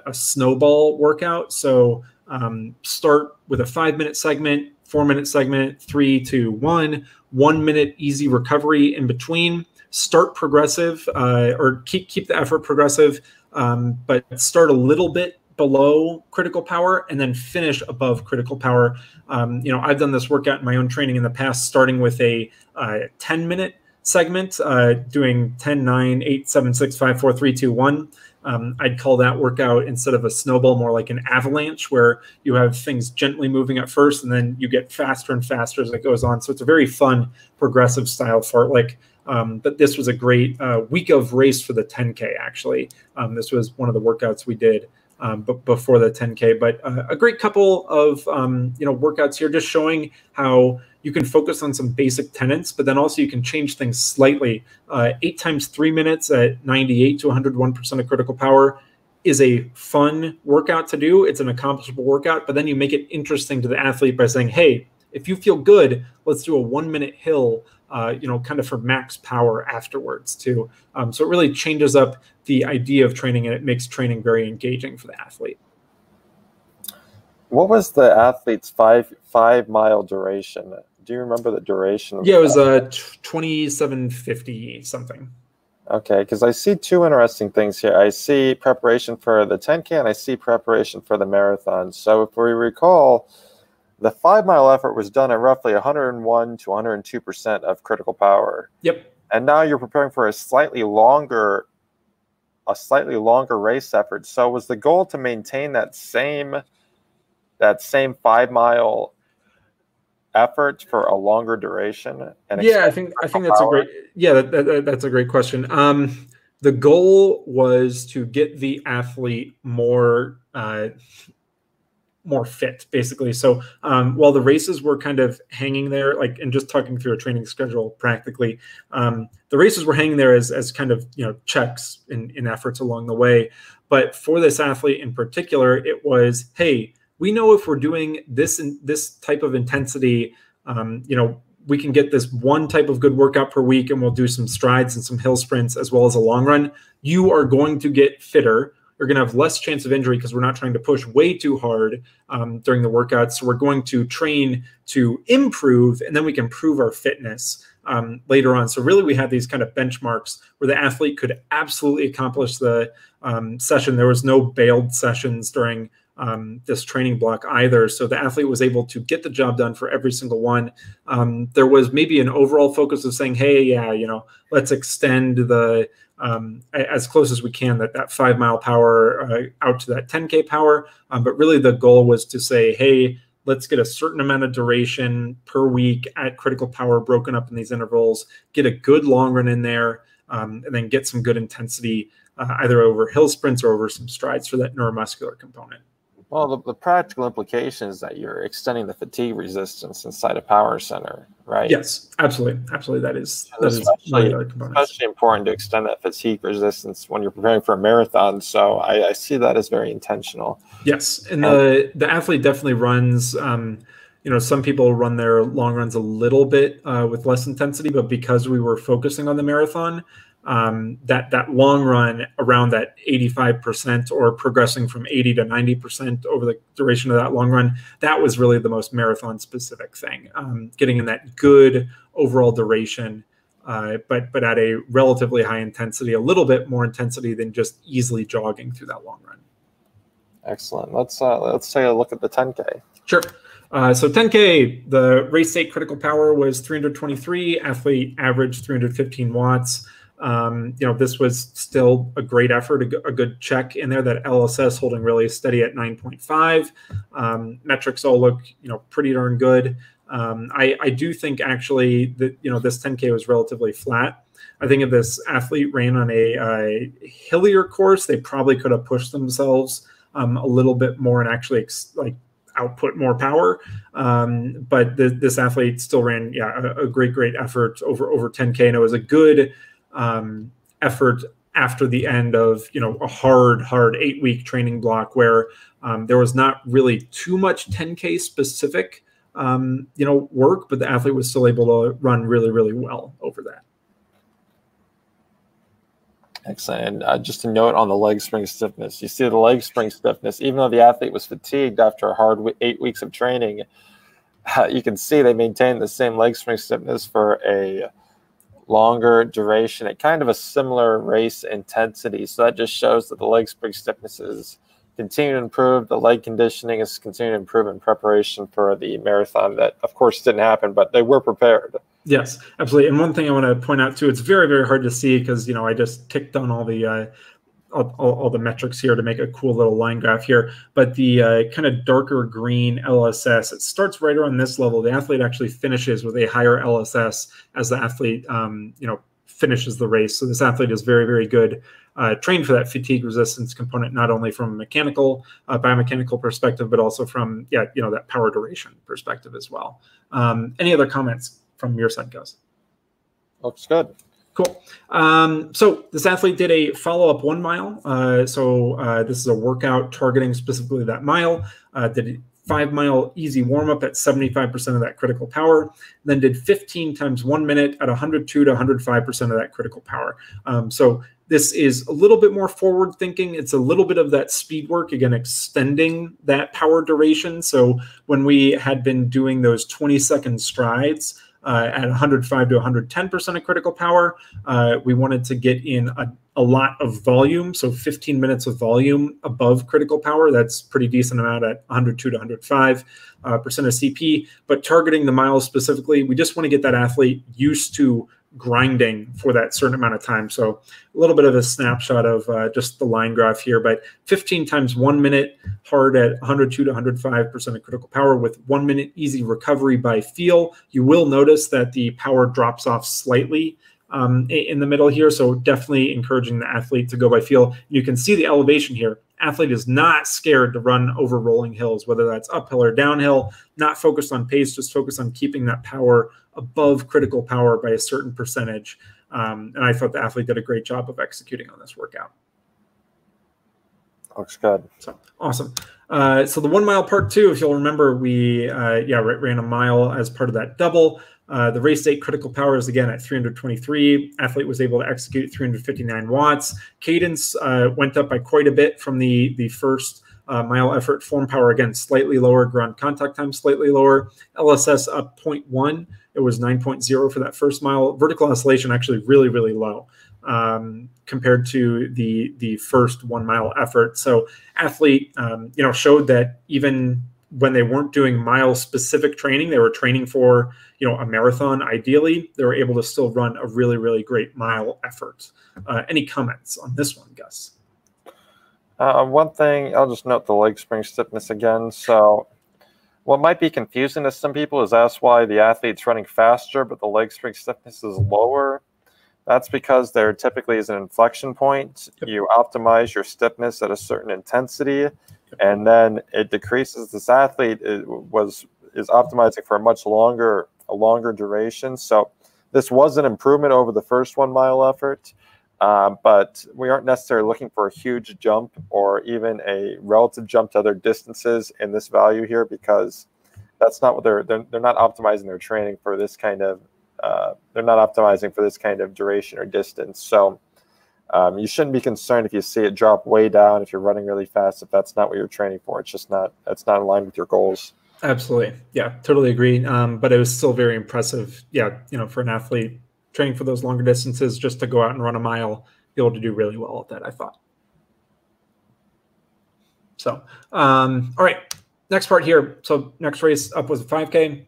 S1: a snowball workout. So um, start with a five minute segment, four minute segment, three, two, one, one minute easy recovery in between. Start progressive uh, or keep keep the effort progressive, um, but start a little bit below critical power and then finish above critical power. Um, you know, I've done this workout in my own training in the past, starting with a uh, 10 minute segment, uh, doing 10, 9, 8, 7, 6, 5, 4, 3, 2, 1. Um, I'd call that workout instead of a snowball more like an avalanche where you have things gently moving at first and then you get faster and faster as it goes on. So it's a very fun progressive style fartlek. Um, but this was a great uh, week of race for the 10K, actually. Um, this was one of the workouts we did um, but before the 10K. But uh, a great couple of um, you know workouts here, just showing how you can focus on some basic tenets, but then also you can change things slightly. Uh, eight times three minutes at 98 to 101% of critical power is a fun workout to do. It's an accomplishable workout, but then you make it interesting to the athlete by saying, hey, if you feel good, let's do a one minute hill, uh, you know, kind of for max power afterwards too. Um, so it really changes up the idea of training and it makes training very engaging for the athlete.
S2: What was the athlete's five five mile duration? Do you remember the duration?
S1: yeah, it was uh, 2750 something.
S2: Okay, because I see two interesting things here. I see preparation for the 10K and I see preparation for the marathon. So if we recall, the five mile effort was done at roughly 101 to 102% of critical power.
S1: Yep.
S2: And now you're preparing for a slightly longer a slightly longer race effort. So was the goal to maintain that same that same five mile effort for a longer duration?
S1: And yeah, I think I think that's a great yeah that, that, that's a great question. Um, the goal was to get the athlete more uh, more fit basically so um, while the races were kind of hanging there like and just talking through a training schedule practically um, the races were hanging there as, as kind of you know checks in, in efforts along the way but for this athlete in particular it was hey we know if we're doing this in this type of intensity, um, you know, we can get this one type of good workout per week and we'll do some strides and some hill sprints as well as a long run. You are going to get fitter. You're going to have less chance of injury because we're not trying to push way too hard um, during the workouts. So we're going to train to improve and then we can prove our fitness um, later on. So really, we had these kind of benchmarks where the athlete could absolutely accomplish the um, session. There was no bailed sessions during um, this training block either. So the athlete was able to get the job done for every single one. Um, there was maybe an overall focus of saying, "Hey, yeah, you know, let's extend the um, as close as we can that that five mile power uh, out to that 10k power." Um, but really, the goal was to say, "Hey." Let's get a certain amount of duration per week at critical power broken up in these intervals, get a good long run in there, um, and then get some good intensity uh, either over hill sprints or over some strides for that neuromuscular component.
S2: Well, the, the, practical implication is that you're extending the fatigue resistance inside a power center, right?
S1: Yes, absolutely, absolutely. That is that
S2: especially, is especially important to extend that fatigue resistance when you're preparing for a marathon. So I, I see that as very intentional.
S1: Yes, and the the athlete definitely runs. Um, you know, some people run their long runs a little bit uh, with less intensity, but because we were focusing on the marathon, um, that that long run around that 85% or progressing from 80 to 90% over the duration of that long run that was really the most marathon specific thing um, getting in that good overall duration uh, but but at a relatively high intensity a little bit more intensity than just easily jogging through that long run.
S2: Excellent. Let's uh, let's take a look at the 10k
S1: sure. Uh, so 10K, the race state critical power was 323, athlete average 315 watts. Um, you know, this was still a great effort, a, good check in there. That LSS holding really steady at 9.5. Um, metrics all look, you know, pretty darn good. Um, I, I do think actually that you know this 10K was relatively flat. I think if this athlete ran on a, a hillier course, they probably could have pushed themselves um, a little bit more and actually ex- like output more power. Um, but this athlete still ran, yeah, a, a, great, great effort over over 10k, and it was a good um, effort after the end of you know a hard hard eight week training block where um, there was not really too much 10k specific um, you know work but the athlete was still able to run really really well over that
S2: Excellent. And uh, just a note on the leg spring stiffness. You see the leg spring stiffness, even though the athlete was fatigued after a hard eight weeks of training, uh, you can see they maintained the same leg spring stiffness for a longer duration at kind of a similar race intensity. So that just shows that the leg spring stiffness is continuing to improve. The leg conditioning is continuing to improve in preparation for the marathon that, of course, didn't happen, but they were prepared.
S1: Yes, absolutely. And one thing I want to point out too, it's very, very hard to see because you know I just ticked on all the uh, all, all, the metrics here to make a cool little line graph here. But the uh, kind of darker green LSS, it starts right around this level. The athlete actually finishes with a higher LSS as the athlete, um, you know, finishes the race. So this athlete is very, very good, uh, trained for that fatigue resistance component, not only from a mechanical, uh, biomechanical perspective, but also from, yeah, you know, that power duration perspective as well. Um, any other comments from your side, Gus?
S2: Looks good.
S1: Cool. Um, so this athlete did a follow-up one mile. Uh, so uh, this is a workout targeting specifically that mile. Uh, did five mile easy warm up at 75% of that critical power, then did 15 times one minute at 102 to 105% of that critical power. Um, so this is a little bit more forward thinking. It's a little bit of that speed work, again, extending that power duration. So when we had been doing those 20 second strides, uh, at 105 to 110% of critical power. Uh, we wanted to get in a, a, lot of volume, so 15 minutes of volume above critical power. That's pretty decent amount at 102 to 105 uh, percent of CP. But targeting the miles specifically, we just want to get that athlete used to grinding for that certain amount of time. So a little bit of a snapshot of uh, just the line graph here, but 15 times one minute hard at 102 to 105% of critical power with one minute easy recovery by feel. You will notice that the power drops off slightly um, in the middle here. So definitely encouraging the athlete to go by feel. You can see the elevation here. Athlete is not scared to run over rolling hills, whether that's uphill or downhill, not focused on pace, just focused on keeping that power above critical power by a certain percentage. Um, and I thought the athlete did a great job of executing on this workout.
S2: Looks good.
S1: So awesome. Uh, so the one mile part two, if you'll remember, we uh, yeah ran a mile as part of that double. Uh, the race date critical power is again at 323. Athlete was able to execute 359 watts. Cadence uh, went up by quite a bit from the the first uh, mile effort. Form power again slightly lower. Ground contact time slightly lower. LSS up 0.1. It was 9.0 for that first mile. Vertical oscillation actually really really low um, compared to the the first one mile effort. So athlete, um, you know, showed that even when they weren't doing mile specific training, they were training for you know a marathon. Ideally, they were able to still run a really really great mile effort. Uh, any comments on this one, Gus?
S2: Uh, one thing I'll just note the leg spring stiffness again. So what might be confusing to some people is that's why the athlete's running faster, but the leg spring stiffness is lower. That's because there typically is an inflection point. Yep. You optimize your stiffness at a certain intensity, yep. and then it decreases. This athlete is, was is optimizing for a much longer a longer duration. So this was an improvement over the first one mile effort, uh, but we aren't necessarily looking for a huge jump or even a relative jump to other distances in this value here because that's not what they're they're, they're not optimizing their training for this kind of uh, they're not optimizing for this kind of duration or distance. So um, you shouldn't be concerned if you see it drop way down if you're running really fast. If that's not what you're training for, it's just not that's not aligned with your goals.
S1: Absolutely, yeah, totally agree. Um, but it was still very impressive. Yeah, you know, for an athlete training for those longer distances, just to go out and run a mile, be able to do really well at that. I thought. So, um, all right, next part here. So next race up was a 5K.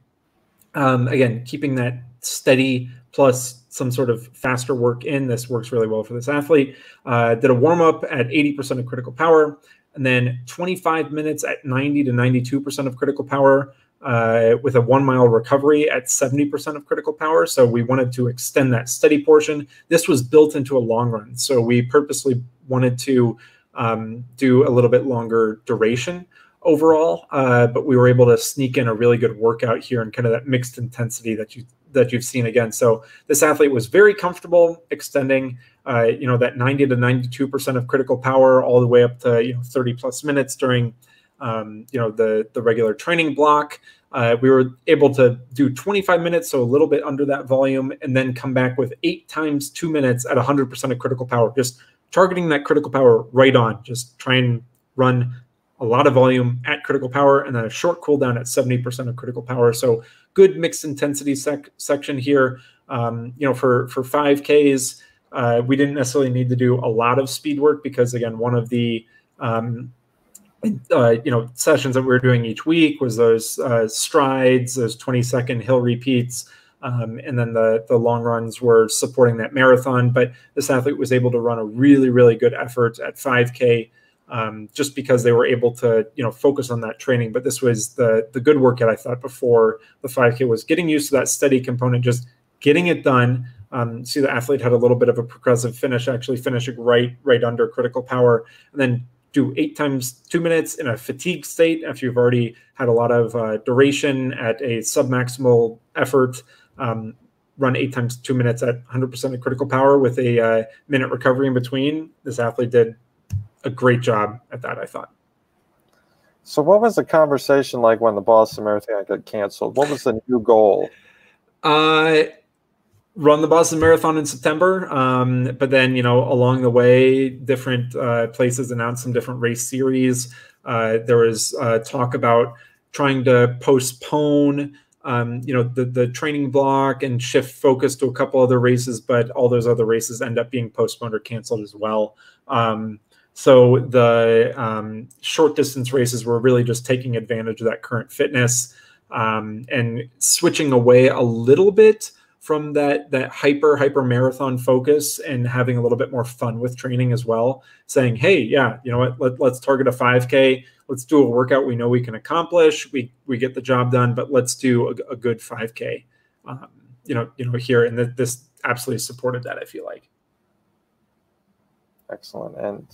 S1: Um, again, keeping that steady plus some sort of faster work in. This works really well for this athlete. Uh, did a warm up at 80% of critical power, and then 25 minutes at 90 to 92% of critical power. Uh, with a one mile recovery at 70% of critical power. So we wanted to extend that steady portion. This was built into a long run. So we purposely wanted to um, do a little bit longer duration overall, uh, but we were able to sneak in a really good workout here and kind of that mixed intensity that you that you've seen again. So this athlete was very comfortable extending, uh, you know, that 90 to 92 percent of critical power all the way up to you know 30 plus minutes during, um, you know, the the regular training block. Uh, we were able to do 25 minutes, so a little bit under that volume, and then come back with eight times two minutes at 100% of critical power. Just targeting that critical power right on. Just try and run a lot of volume at critical power and then a short cooldown at 70% of critical power. So good mixed intensity sec- section here. Um, you know, for for 5Ks, uh, we didn't necessarily need to do a lot of speed work because again, one of the um, uh, you know sessions that we were doing each week was those uh, strides, those 20 second hill repeats. Um, and then the the long runs were supporting that marathon. But this athlete was able to run a really really good effort at 5K um, just because they were able to you know focus on that training. But this was the the good workout I thought before the 5K was getting used to that steady component, just getting it done. Um, see the athlete had a little bit of a progressive finish, actually finishing right right under critical power, and then do eight times two minutes in a fatigue state after you've already had a lot of uh, duration at a submaximal effort. Um, run eight times two minutes at 100% of critical power with a uh, minute recovery in between. This athlete did a great job at that, I thought.
S2: So, what was the conversation like when the Boston Marathon got canceled? What was the new goal?
S1: Uh, run the Boston Marathon in September. Um, but then, you know, along the way, different uh, places announced some different race series. Uh, there was uh, talk about trying to postpone, um, you know, the the training block and shift focus to a couple other races, but all those other races end up being postponed or canceled as well. Um, so the um, short distance races were really just taking advantage of that current fitness um, and switching away a little bit from that that hyper hyper marathon focus and having a little bit more fun with training as well. Saying, hey, yeah, you know what? Let, let's target a 5K. Let's do a workout we know we can accomplish. We we get the job done, but let's do a, a good 5K. Um, you know, you know here, and th- this absolutely supported that. I feel like.
S2: Excellent, and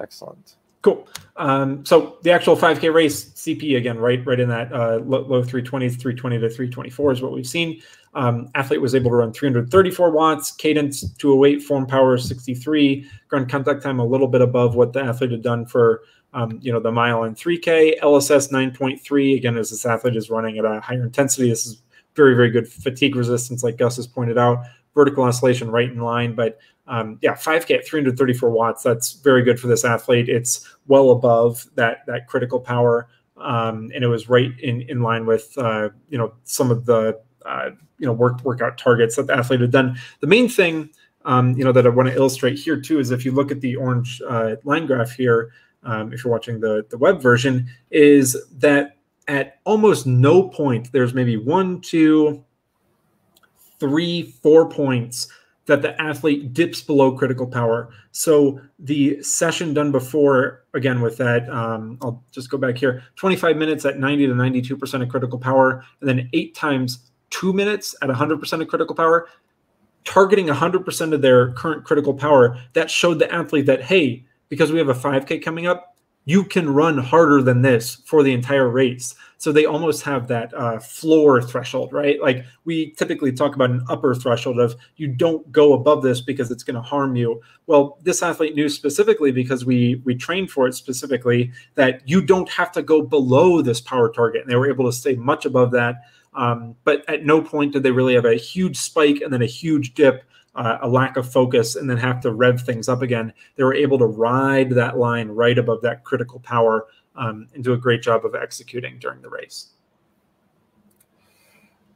S2: Excellent.
S1: Cool. Um, so the actual 5K race CP again, right, right in that uh, low, low 320s, 320 to 324 is what we've seen. Um, athlete was able to run 334 watts, cadence 208, form power 63, ground contact time a little bit above what the athlete had done for um, you know the mile and 3K. LSS 9.3 again as this athlete is running at a higher intensity. This is very very good fatigue resistance, like Gus has pointed out. Vertical oscillation right in line, but um, yeah, 5K at 334 watts. That's very good for this athlete. It's well above that that critical power, um, and it was right in in line with uh, you know some of the uh, you know work workout targets that the athlete had done. The main thing um, you know that I want to illustrate here too is if you look at the orange uh, line graph here, um, if you're watching the the web version, is that at almost no point there's maybe one, two, three, four points that the athlete dips below critical power. So the session done before, again with that, um, I'll just go back here, 25 minutes at 90 to 92% of critical power, and then eight times two minutes at 100% of critical power, targeting 100% of their current critical power. That showed the athlete that, hey, because we have a 5K coming up, you can run harder than this for the entire race. So they almost have that uh, floor threshold, right? Like we typically talk about an upper threshold of you don't go above this because it's going to harm you. Well, this athlete knew specifically because we we trained for it specifically that you don't have to go below this power target, and they were able to stay much above that. Um, but at no point did they really have a huge spike and then a huge dip uh, a lack of focus and then have to rev things up again. They were able to ride that line right above that critical power um, and do a great job of executing during the race.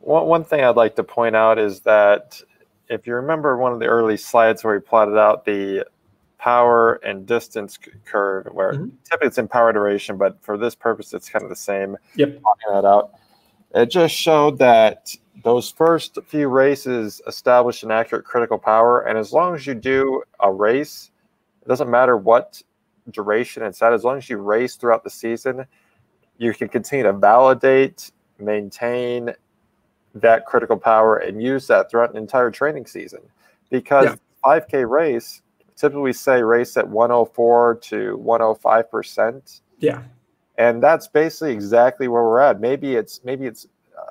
S2: One, one thing I'd like to point out is that if you remember one of the early slides where we plotted out the power and distance curve, where mm-hmm. typically it's in power duration, but for this purpose, it's kind of the same.
S1: Yep.
S2: that out. It just showed that those first few races establish an accurate critical power, and as long as you do a race, it doesn't matter what duration it's at, as long as you race throughout the season, you can continue to validate, maintain that critical power, and use that throughout an entire training season. Because yeah. 5K race, typically say race at 104 to 105 percent.
S1: Yeah,
S2: and that's basically exactly where we're at. Maybe it's maybe it's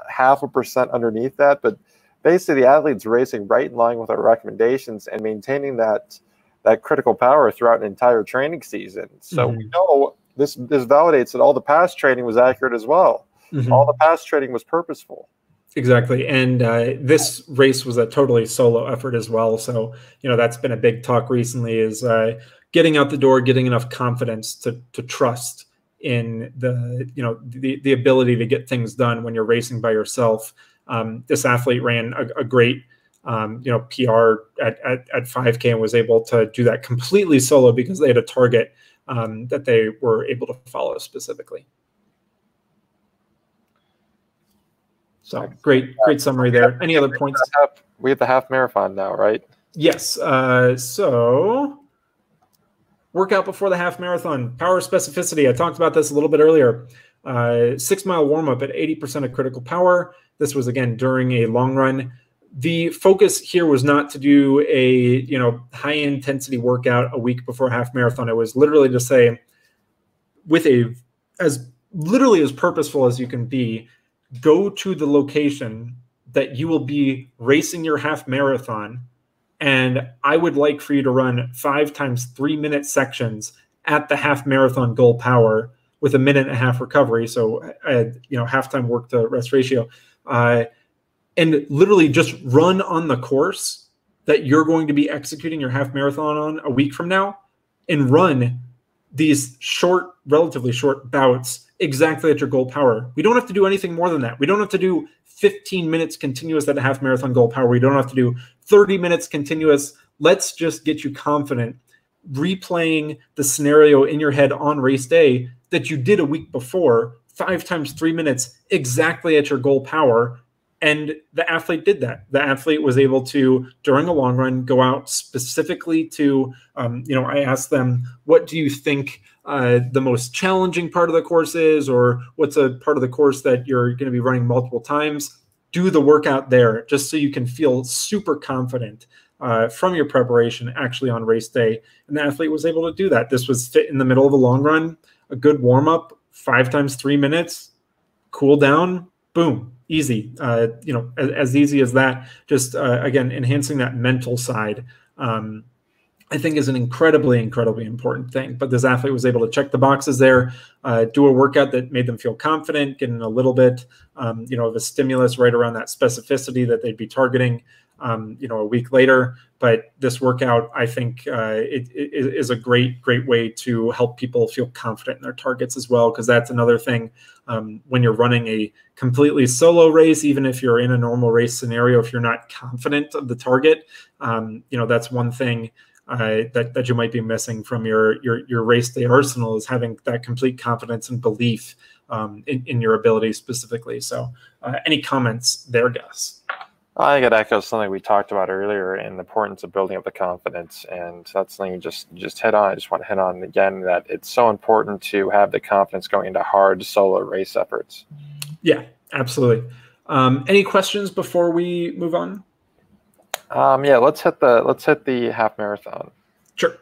S2: half a percent underneath that, but basically the athlete's racing right in line with our recommendations and maintaining that that critical power throughout an entire training season. So mm-hmm. we know this this validates that all the past training was accurate as well. mm-hmm. all the past training was purposeful.
S1: Exactly. And uh, this race was a totally solo effort as well. So, you know, that's been a big talk recently is uh, getting out the door, getting enough confidence to, to trust in the, you know, the, the ability to get things done when you're racing by yourself. Um, this athlete ran a, a great, um, you know, PR at, at, at 5K and was able to do that completely solo because they had a target um, that they were able to follow specifically. So great, great summary there. Any other points?
S2: We have the half marathon now, right?
S1: Yes. Uh, so workout before the half marathon, power specificity. I talked about this a little bit earlier. Uh, six mile warm up at 80% of critical power. This was again during a long run. The focus here was not to do a you know high intensity workout a week before half marathon. It was literally to say, with a as literally as purposeful as you can be, go to the location that you will be racing your half marathon. And I would like for you to run five times three minute sections at the half marathon goal power with a minute and a half recovery. So, uh, you know, halftime work to rest ratio. Uh, and literally just run on the course that you're going to be executing your half marathon on a week from now and run these short, relatively short bouts exactly at your goal power. We don't have to do anything more than that. We don't have to do 15 minutes continuous at a half marathon goal power. We don't have to do 30 minutes continuous. Let's just get you confident replaying the scenario in your head on race day that you did a week before, five times three minutes exactly at your goal power. And the athlete did that. The athlete was able to, during a long run, go out specifically to, um, you know, I asked them, what do you think uh, the most challenging part of the course is, or what's a part of the course that you're going to be running multiple times, do the workout there just so you can feel super confident uh, from your preparation actually on race day. And the athlete was able to do that. This was fit in the middle of a long run, a good warm up, five times three minutes, cool down, boom, easy. Uh, you know, as, as, easy as that. Just uh, again, enhancing that mental side. Um, I think is an incredibly, incredibly important thing. But this athlete was able to check the boxes there, uh, do a workout that made them feel confident, getting a little bit, um, you know, of a stimulus right around that specificity that they'd be targeting, um, you know, a week later. But this workout, I think, uh, it, it is a great, great way to help people feel confident in their targets as well. Because that's another thing um, when you're running a completely solo race, even if you're in a normal race scenario, if you're not confident of the target, um, you know, that's one thing uh, that that you might be missing from your your your race day arsenal is having that complete confidence and belief um, in, in your ability specifically. So, uh, any comments there, Gus?
S2: I think it echoes something we talked about earlier in the importance of building up the confidence, and that's something you just just hit on. I just want to hit on again that it's so important to have the confidence going into hard solo race efforts.
S1: Yeah, absolutely. Um, any questions before we move on?
S2: Um, yeah, let's hit the let's hit the half marathon.
S1: Sure.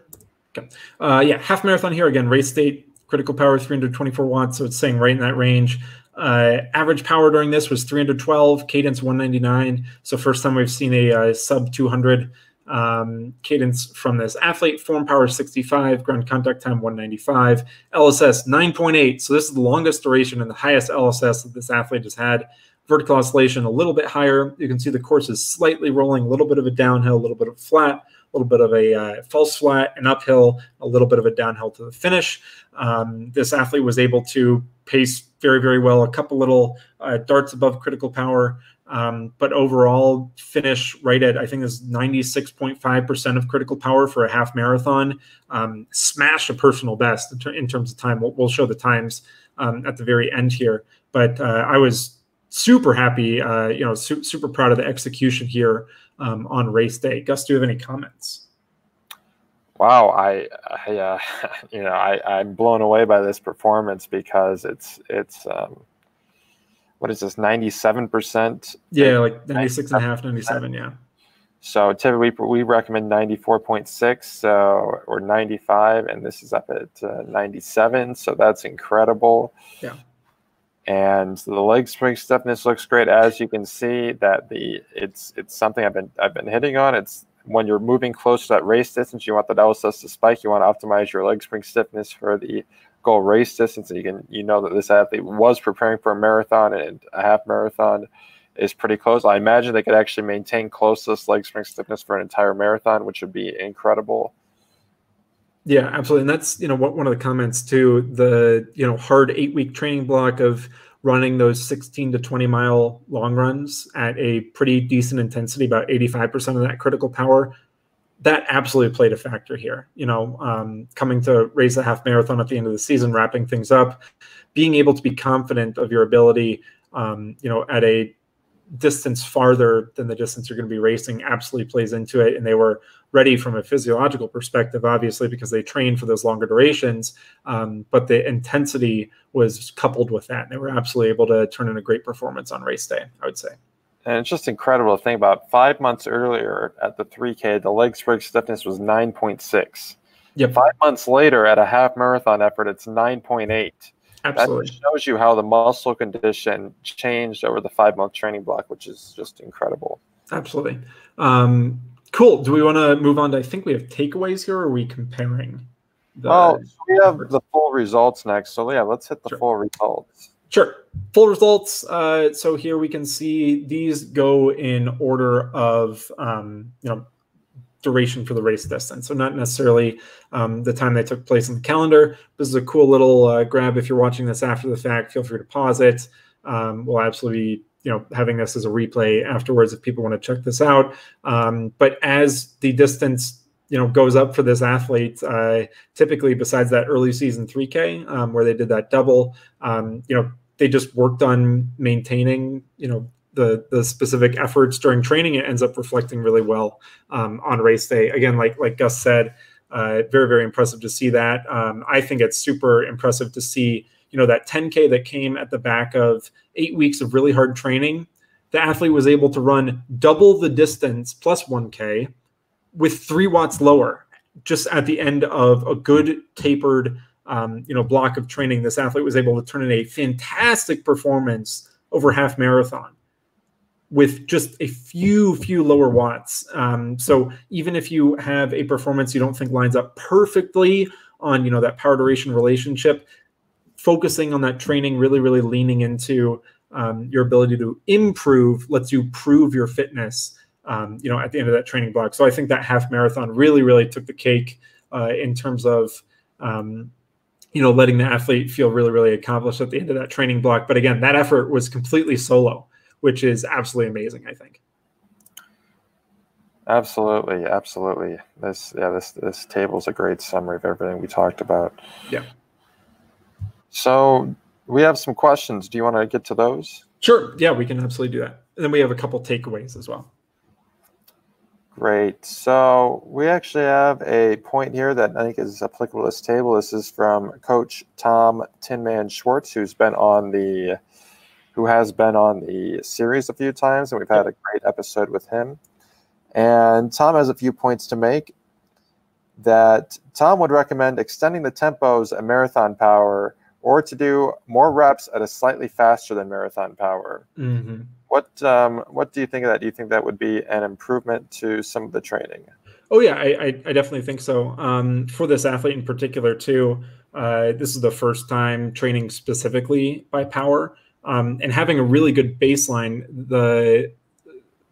S1: Okay. Uh, yeah, half marathon here again. Race state critical power 324 watts, so it's saying right in that range. Uh, average power during this was 312, cadence 199. So first time we've seen a, uh, sub 200 um, cadence from this athlete. Form power 65, ground contact time 195, LSS 9.8. So this is the longest duration and the highest LSS that this athlete has had vertical oscillation a little bit higher. You can see the course is slightly rolling, a little bit of a downhill, a little bit of flat, a little bit of a uh, false flat, and uphill, a little bit of a downhill to the finish. Um, this athlete was able to pace very, very well, a couple little uh, darts above critical power. Um, but overall, finish right at I think is 96.5% of critical power for a half marathon. Um, smash a personal best in, ter- in, terms of time. We'll, we'll show the times um, at the very end here. But uh, I was super happy, uh, you know, su- super proud of the execution here um, on race day. Gus, do you have any comments?
S2: Wow, I, I uh, you know, I, I'm blown away by this performance because it's it's um, what is this, 97 percent?
S1: Yeah, like 96 and a half, 97, yeah.
S2: So typically we we recommend 94.6 so or 95, and this is up at uh, 97. So that's incredible.
S1: Yeah
S2: and the leg spring stiffness looks great as you can see that the it's it's something I've been I've been hitting on it's when you're moving close to that race distance you want the LSS to spike you want to optimize your leg spring stiffness for the goal race distance, and you can you know that this athlete was preparing for a marathon and a half marathon is pretty close. I imagine they could actually maintain closest leg spring stiffness for an entire marathon, which would be incredible.
S1: Yeah, absolutely. And that's, you know, one of the comments too, the, you know, hard eight week training block of running those 16 to 20 mile long runs at a pretty decent intensity, about 85% of that critical power. That absolutely played a factor here. You know, um, coming to race the half marathon at the end of the season, wrapping things up, being able to be confident of your ability, um, you know, at a distance farther than the distance you're going to be racing absolutely plays into it. And they were ready from a physiological perspective, obviously, because they trained for those longer durations. Um, but the intensity was coupled with that. And they were absolutely able to turn in a great performance on race day, I would say.
S2: And it's just incredible to think about. Five months earlier at the 3K, the leg strength stiffness was 9.6. Yep. Five months later at a half marathon effort, it's 9.8.
S1: Absolutely.
S2: That shows you how the muscle condition changed over the five month training block, which is just incredible.
S1: Absolutely. Um, cool. Do we want to move on to, I think we have takeaways here, or are we comparing?
S2: The well, we have the full results next. So, yeah, let's hit the sure. full results.
S1: Sure. Full results. Uh, so here we can see these go in order of, um, you know, duration for the race distance. So not necessarily um, the time they took place in the calendar. This is a cool little uh, grab. If you're watching this after the fact, feel free to pause it. Um, we'll absolutely be, you know, having this as a replay afterwards if people want to check this out. Um, but as the distance you know goes up for this athlete uh, typically besides that early season 3k um, where they did that double um, you know they just worked on maintaining you know the the specific efforts during training, it ends up reflecting really well um, on race day. Again, like like Gus said, uh, very very impressive to see that. Um, I think it's super impressive to see you know that 10k that came at the back of eight weeks of really hard training. The athlete was able to run double the distance plus 1k with three watts lower, just at the end of a good tapered um, you know block of training. This athlete was able to turn in a fantastic performance over half marathon with just a few few lower watts. Um, so even if you have a performance you don't think lines up perfectly on you know that power duration relationship, focusing on that training, really really leaning into um, your ability to improve lets you prove your fitness. Um, you know at the end of that training block. So I think that half marathon really really took the cake uh, in terms of. Um, you know, letting the athlete feel really, really accomplished at the end of that training block. But again, that effort was completely solo which is absolutely amazing. I think.
S2: Absolutely, absolutely. This yeah, this this table is a great summary of everything we talked about.
S1: Yeah.
S2: So we have some questions. Do you want to get to those?
S1: Sure. Yeah, we can absolutely do that. And then we have a couple takeaways as well.
S2: Great. So we actually have a point here that I think is applicable to this table. This is from Coach Tom Tinman Schwartz, who's been on the who has been on the series a few times, and we've had a great episode with him. And Tom has a few points to make. That Tom would recommend extending the tempos at marathon power or to do more reps at a slightly faster than marathon power. Mm-hmm. What um, what do you think of that? Do you think that would be an improvement to some of the training?
S1: Oh yeah, I, I, definitely think so. Um, for this athlete in particular, too, uh, this is the first time training specifically by power um, and having a really good baseline. The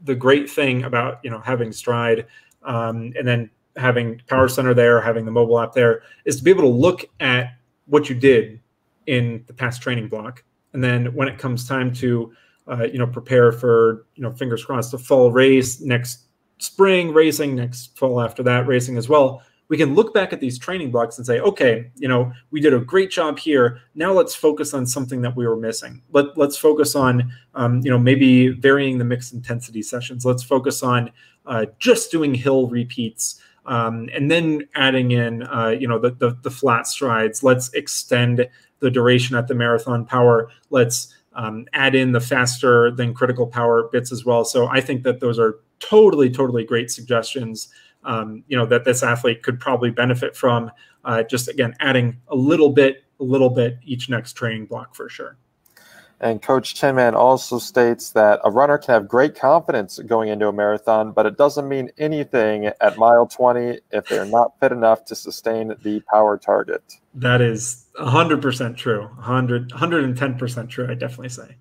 S1: the great thing about you know having Stryd um, and then having Power Center there, having the mobile app there, is to be able to look at what you did in the past training block, and then when it comes time to uh, you know prepare for you know fingers crossed the fall race next spring racing next fall after that racing as well we can look back at these training blocks and say, okay, you know, we did a great job here. Now let's focus on something that we were missing. Let, let's focus on, um, you know, maybe varying the mixed intensity sessions. Let's focus on uh, just doing hill repeats. Um, and then adding in, uh, you know, the, the, the flat strides. Let's extend the duration at the marathon power. Let's um, add in the faster than critical power bits as well. So I think that those are totally, totally great suggestions um, you know that this athlete could probably benefit from. Uh, just again, adding a little bit, a little bit each next training block for sure.
S2: And Coach Tinman also states that a runner can have great confidence going into a marathon, but it doesn't mean anything at mile 20 if they're not fit enough to sustain the power target.
S1: That is 100% true. 100, 110% true, I definitely say.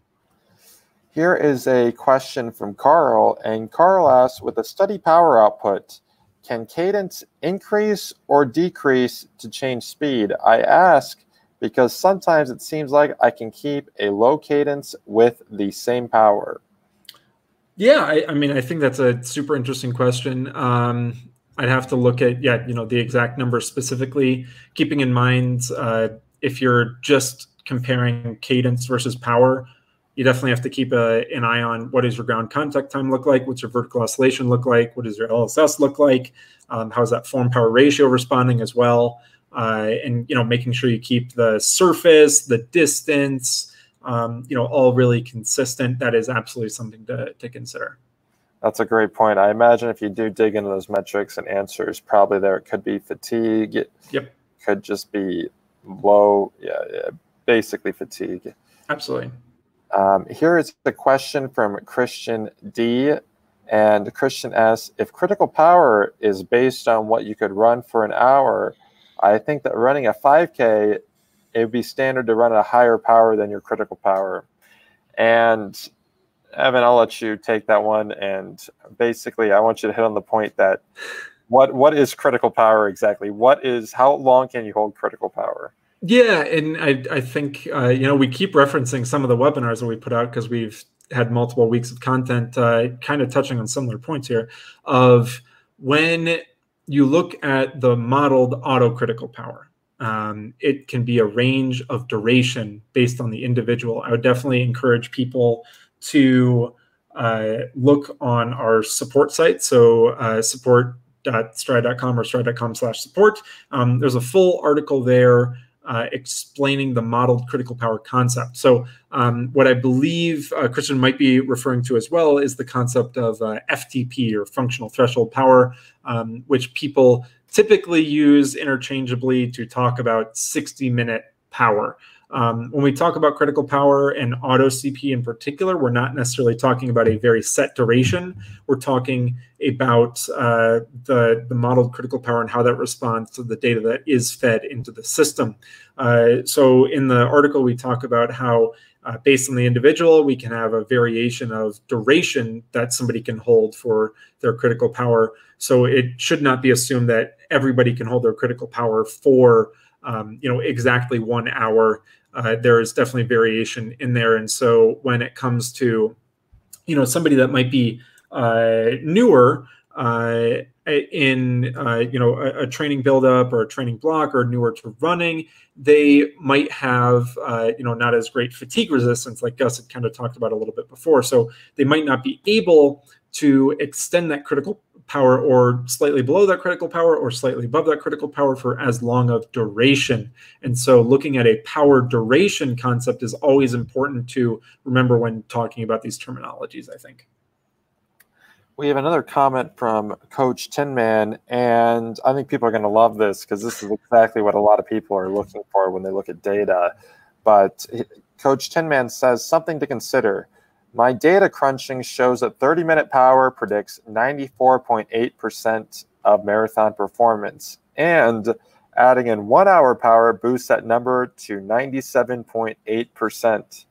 S2: Here is a question from Carl, and Carl asks With a steady power output, can cadence increase or decrease to change speed? I ask because sometimes it seems like I can keep a low cadence with the same power.
S1: Yeah, I, I mean, I think that's a super interesting question. Um, I'd have to look at, yeah, you know, the exact numbers specifically, keeping in mind uh, if you're just comparing cadence versus power, you definitely have to keep a, an eye on what does your ground contact time look like, what's your vertical oscillation look like, what does your LSS look like, um, how's that form power ratio responding as well, uh, and you know making sure you keep the surface, the distance, um, you know, all really consistent. That is absolutely something to to consider.
S2: That's a great point. I imagine if you do dig into those metrics and answers, probably there could be fatigue.
S1: Yep.
S2: Could just be low, yeah, yeah basically fatigue.
S1: Absolutely.
S2: Um, here is a question from Christian D. And Christian asks If critical power is based on what you could run for an hour, I think that running a 5K, it would be standard to run at a higher power than your critical power. And Evan, I'll let you take that one. And basically, I want you to hit on the point that what what is critical power exactly? What is how long can you hold critical power?
S1: Yeah, and I I think uh, you know we keep referencing some of the webinars that we put out because we've had multiple weeks of content, uh, kind of touching on similar points here. Of when you look at the modeled autocritical power, um, it can be a range of duration based on the individual. I would definitely encourage people to uh, look on our support site. So uh, support.stryd.com or stryd.com slash support. Um, there's a full article there uh, explaining the modeled critical power concept. So, um, what I believe uh, Christian might be referring to as well is the concept of uh, FTP or functional threshold power, um, which people typically use interchangeably to talk about 60 minute power. Um, when we talk about critical power and auto CP in particular, we're not necessarily talking about a very set duration. We're talking about uh, the, the modeled critical power and how that responds to the data that is fed into the system. Uh, so in the article, we talk about how uh, based on the individual, we can have a variation of duration that somebody can hold for their critical power. So it should not be assumed that everybody can hold their critical power for um, you know exactly one hour uh, there is definitely variation in there. And so when it comes to, you know, somebody that might be uh, newer uh, in, uh, you know, a, a, training buildup or a training block or newer to running, they might have, uh, you know, not as great fatigue resistance like Gus had kind of talked about a little bit before. So they might not be able to extend that critical power or slightly below that critical power or slightly above that critical power for as long of duration. And so looking at a power duration concept is always important to remember when talking about these terminologies, I think.
S2: We have another comment from Coach Tinman, and I think people are going to love this because this is exactly what a lot of people are looking for when they look at data. But Coach Tinman says something to consider my data crunching shows that 30 minute power predicts 94.8% of marathon performance, and adding in one hour power boosts that number to 97.8%.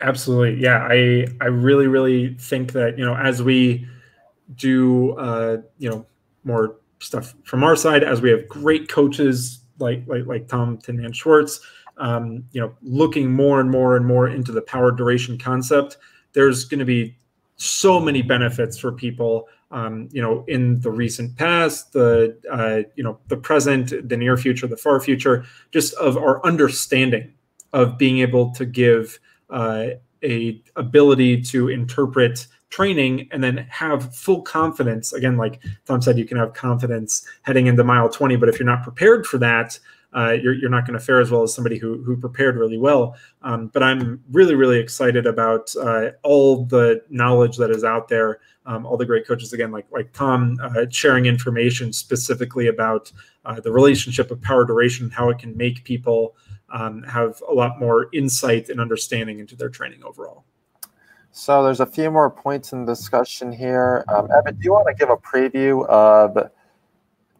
S1: Absolutely. Yeah. I, I really, really think that, you know, as we do, uh, you know, more stuff from our side, as we have great coaches like, like, like Tom Tinman Schwartz, um, you know, looking more and more and more into the power duration concept, there's going to be so many benefits for people. Um, you know, in the recent past, the uh, you know, the present, the near future, the far future, just of our understanding of being able to give uh, a ability to interpret training and then have full confidence again like tom said you can have confidence heading into mile 20 but if you're not prepared for that uh, you're, you're not going to fare as well as somebody who, who prepared really well. Um, but I'm really, really excited about uh, all the knowledge that is out there. Um, all the great coaches, again, like like Tom, uh, sharing information specifically about uh, the relationship of power duration, and how it can make people um, have a lot more insight and understanding into their training overall.
S2: So there's a few more points in discussion here. Um, Evan, do you want to give a preview of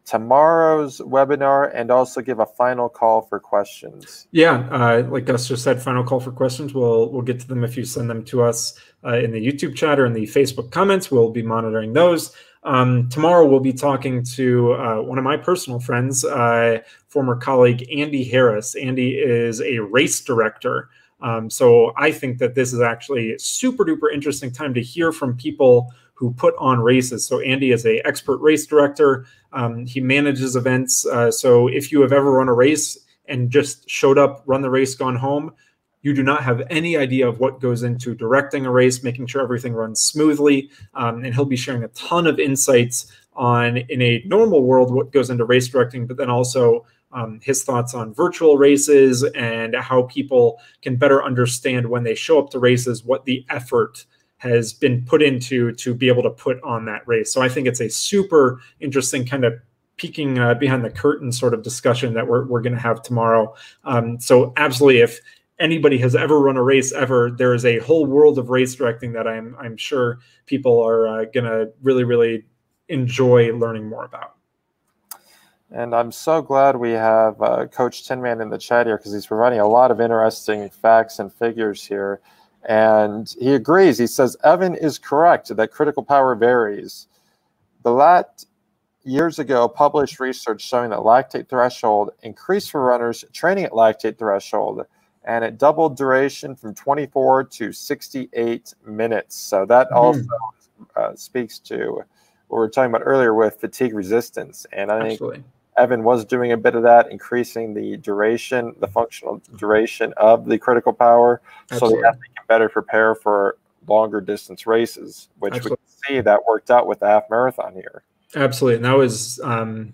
S2: tomorrow's webinar and also give a final call for questions.
S1: Yeah, uh, like Gus just said, final call for questions. We'll we'll get to them if you send them to us uh, in the YouTube chat or in the Facebook comments. We'll be monitoring those. Um, tomorrow we'll be talking to uh, one of my personal friends, uh, former colleague Andy Harris. Andy is a race director. Um, so I think that this is actually super duper interesting time to hear from people who put on races. So Andy is a expert race director. Um, he manages events. Uh, so if you have ever run a race and just showed up, run the race, gone home, you do not have any idea of what goes into directing a race, making sure everything runs smoothly. Um, and he'll be sharing a ton of insights on, in a normal world, what goes into race directing, but then also um, his thoughts on virtual races and how people can better understand when they show up to races what the effort has been put into to be able to put on that race. So I think it's a super interesting kind of peeking uh, behind the curtain sort of discussion that we're, we're going to have tomorrow. Um, so absolutely, if anybody has ever run a race ever, there is a whole world of race directing that I'm I'm sure people are uh, going to really really enjoy learning more about.
S2: And I'm so glad we have uh, Coach Tinman in the chat here because he's providing a lot of interesting facts and figures here. And he agrees. He says Evan is correct that critical power varies. The LAT years ago published research showing that lactate threshold increased for runners training at lactate threshold, and it doubled duration from 24 to 68 minutes. So that mm. also uh, speaks to what we were talking about earlier with fatigue resistance. And I think Absolutely. Evan was doing a bit of that, increasing the duration, the functional duration of the critical power, Absolutely. so the athlete better prepare for longer distance races, which Absolutely. we can see that worked out with the half marathon here.
S1: Absolutely, and that was, um,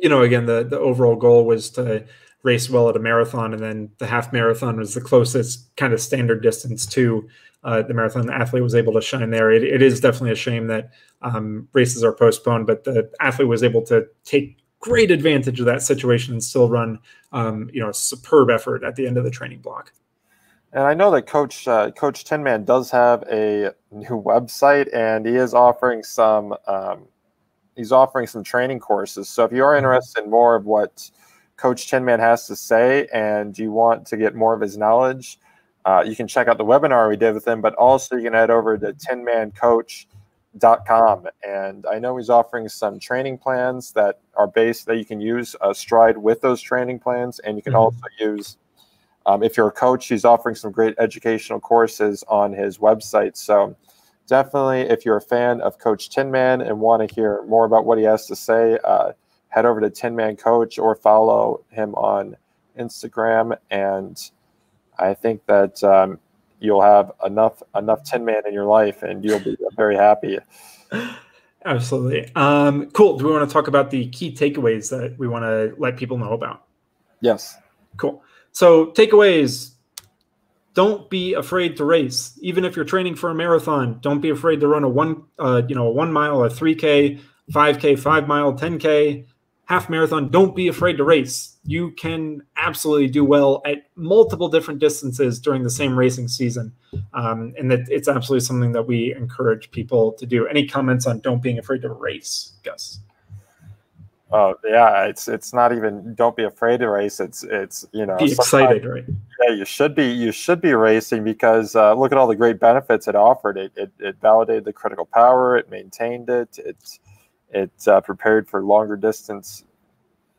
S1: you know, again, the the overall goal was to race well at a marathon, and then the half marathon was the closest kind of standard distance to uh, the marathon. The athlete was able to shine there. it, it is definitely a shame that um, races are postponed, but the athlete was able to take great advantage of that situation and still run, um, you know, a superb effort at the end of the training block.
S2: And I know that Coach uh, Coach Tinman does have a new website, and he is offering some um, he's offering some training courses. So if you are mm-hmm. interested in more of what Coach Tinman has to say, and you want to get more of his knowledge, uh, you can check out the webinar we did with him. But also, you can head over to tinmancoach.com, and I know he's offering some training plans that are based that you can use uh, Stryd with those training plans, and you can mm-hmm. also use um, if you're a coach, he's offering some great educational courses on his website. So definitely, if you're a fan of Coach Tinman and want to hear more about what he has to say, uh, head over to Tinman Coach or follow him on Instagram. And I think that um, you'll have enough enough Tinman in your life, and you'll be very happy.
S1: Absolutely. Um, cool. Do we want to talk about the key takeaways that we want to let people know about?
S2: Yes.
S1: Cool. So takeaways: don't be afraid to race. Even if you're training for a marathon, don't be afraid to run a one, uh, you know, a one mile, a three k, five k, five mile, ten k, half marathon. Don't be afraid to race. You can absolutely do well at multiple different distances during the same racing season, um, and that it's absolutely something that we encourage people to do. Any comments on don't being afraid to race, Gus?
S2: Oh yeah, it's it's not even don't be afraid to race. It's it's you know
S1: be excited, right?
S2: Yeah, you should be you should be racing because uh, look at all the great benefits it offered. It, it it validated the critical power. It maintained it. It it uh, prepared for longer distance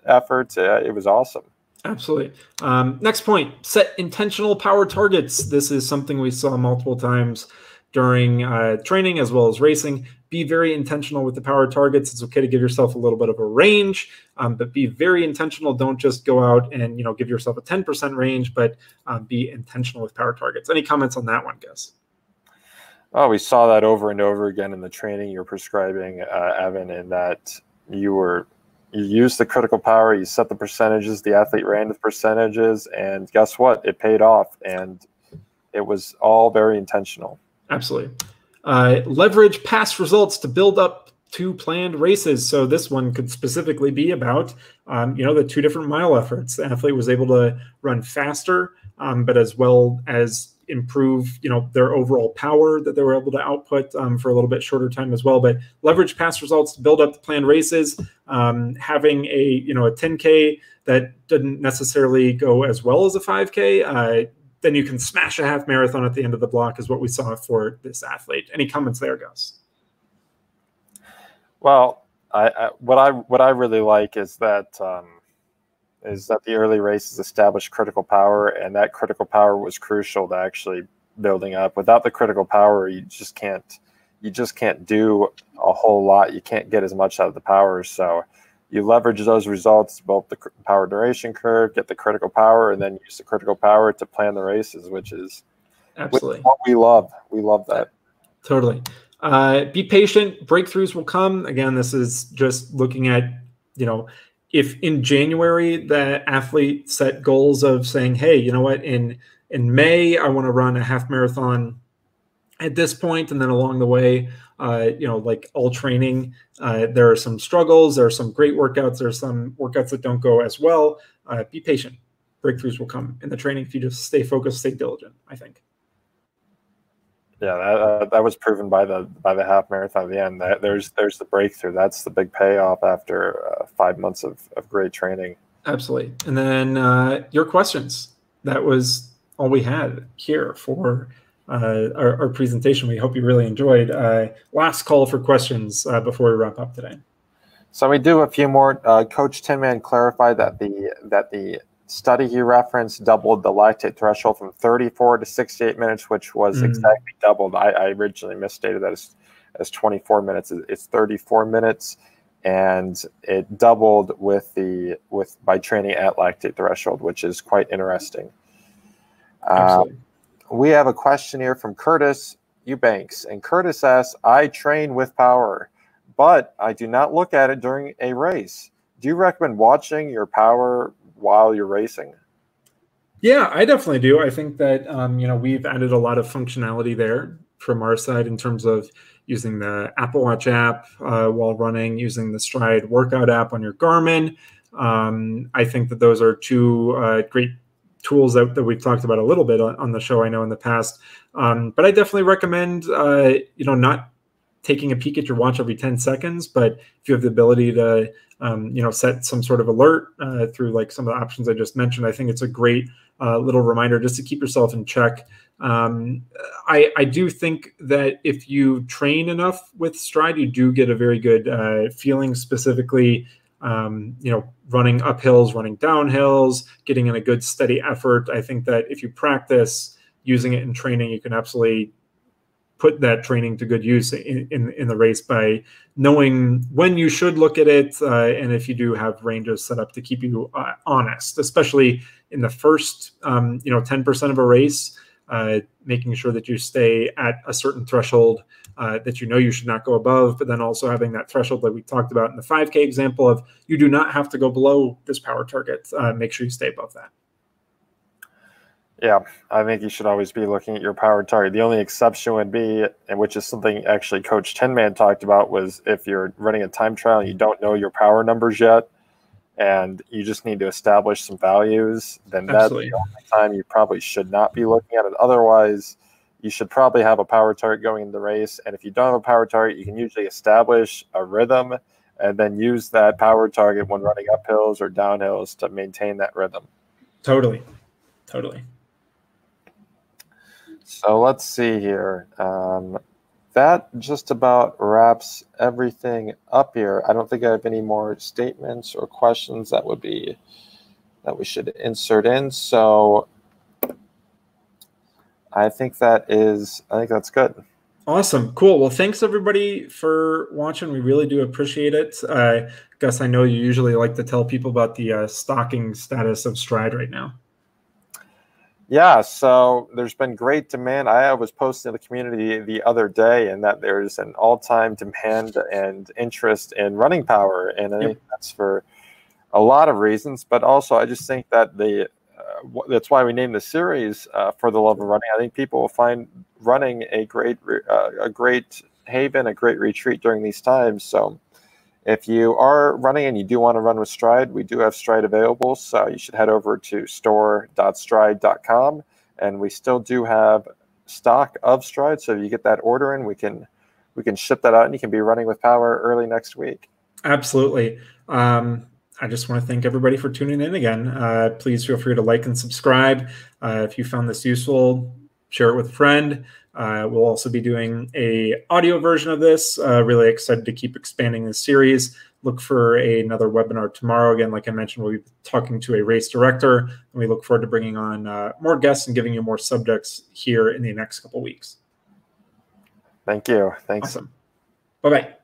S2: efforts. Uh, it was awesome.
S1: Absolutely. Um, next point: set intentional power targets. This is something we saw multiple times during uh, training as well as racing. Be very intentional with the power targets. It's okay to give yourself a little bit of a range, um, but be very intentional. Don't just go out and you know give yourself a 10% range, but um, be intentional with power targets. Any comments on that one, Gus?
S2: Oh, we saw that over and over again in the training you're prescribing, uh, Evan, in that you were you used the critical power, you set the percentages, the athlete ran with percentages, and guess what? It paid off, and it was all very intentional.
S1: Absolutely. Uh, leverage past results to build up two planned races. So this one could specifically be about, um, you know, the two different mile efforts. The athlete was able to run faster, um, but as well as improve, you know, their overall power that they were able to output um, for a little bit shorter time as well. But leverage past results to build up the planned races. Um, having a, you know, a 10K that didn't necessarily go as well as a 5K. Uh, then you can smash a half marathon at the end of the block, is what we saw for this athlete. Any comments there, Gus?
S2: Well, I, I, what I what I really like is that um, is that the early races established critical power, and that critical power was crucial to actually building up. Without the critical power, you just can't you just can't do a whole lot. You can't get as much out of the power. So you leverage those results, both the power duration curve, get the critical power, and then use the critical power to plan the races, which is
S1: absolutely
S2: what we love. We love that.
S1: Totally. Uh, be patient. Breakthroughs will come. Again, this is just looking at, you know, if in January the athlete set goals of saying, hey, you know what, in in May I want to run a half marathon at this point, and then along the way, uh, you know, like all training, uh, there are some struggles, there are some great workouts, there are some workouts that don't go as well. Uh, be patient. Breakthroughs will come in the training if you just stay focused, stay diligent. I think
S2: yeah, that, uh, that was proven by the by the half marathon at the end. That there's there's the breakthrough. That's the big payoff after uh, five months of, of great training.
S1: Absolutely. And then uh, your questions. That was all we had here for uh, our, our, presentation. We hope you really enjoyed. Uh, last call for questions uh, before we wrap up today.
S2: So we do a few more. Coach Tinman clarified that the that the study he referenced doubled the lactate threshold from 34 to 68 minutes, which was mm. exactly doubled. I, I, originally misstated that as, as 24 minutes. It's 34 minutes, and it doubled with the with by training at lactate threshold, which is quite interesting. Uh, we have a question here from Curtis Eubanks, and Curtis asks, "I train with power, but I do not look at it during a race." Do you recommend watching your power while you're racing?
S1: Yeah, I definitely do. I think that um, you know we've added a lot of functionality there from our side in terms of using the Apple Watch app uh, while running, using the Stryd workout app on your Garmin. Um, I think that those are two uh, great tools that, that we've talked about a little bit on, on the show. I know in the past, um, but I definitely recommend uh, you know not taking a peek at your watch every 10 seconds but if you have the ability to um, you know set some sort of alert uh, through like some of the options i just mentioned i think it's a great uh, little reminder just to keep yourself in check um, I, I do think that if you train enough with Stryd you do get a very good uh, feeling specifically um, you know running up hills running down hills getting in a good steady effort. I think that if you practice using it in training you can absolutely put that training to good use in, in, in, the race by knowing when you should look at it uh, and if you do have ranges set up to keep you uh, honest especially in the first um, you know 10% of a race uh, making sure that you stay at a certain threshold uh, that you know you should not go above but then also having that threshold that we talked about in the 5k example of you do not have to go below this power target uh, make sure you stay above that
S2: yeah, I think you should always be looking at your power target. The only exception would be, and which is something actually Coach Tinman talked about, was if you're running a time trial and you don't know your power numbers yet, and you just need to establish some values, then that's the only time you probably should not be looking at it. Otherwise, you should probably have a power target going in the race. And if you don't have a power target, you can usually establish a rhythm and then use that power target when running up hills or downhills to maintain that rhythm.
S1: Totally. Totally.
S2: So let's see here. Um, that just about wraps everything up here. I don't think I have any more statements or questions that would be that we should insert in. So I think that is I think that's good.
S1: Awesome. Cool. Well, thanks everybody for watching. We really do appreciate it. Uh, Gus, I know you usually like to tell people about the uh, stocking status of Stryd right now.
S2: Yeah, so there's been great demand. I was posting in the community the other day, and that there's an all-time demand and interest in running power, and I yep. think that's for a lot of reasons. But also, I just think that the uh, that's why we named the series uh, for the love of running. I think people will find running a great uh, a great haven, a great retreat during these times. So if you are running and you do want to run with Stryd, we do have Stryd available. So you should head over to store.stryd.com. And we still do have stock of Stryd. So if you get that order in, we can we can ship that out and you can be running with power early next week.
S1: Absolutely. Um, I just want to thank everybody for tuning in again. Uh, please feel free to like and subscribe. Uh, if you found this useful, share it with a friend. Uh, we'll also be doing a audio version of this. Uh, really excited to keep expanding this series. Look for a, another webinar tomorrow. Again, like I mentioned, we'll be talking to a race director, and we look forward to bringing on uh, more guests and giving you more subjects here in the next couple weeks.
S2: Thank you. Thanks.
S1: Awesome. Bye bye.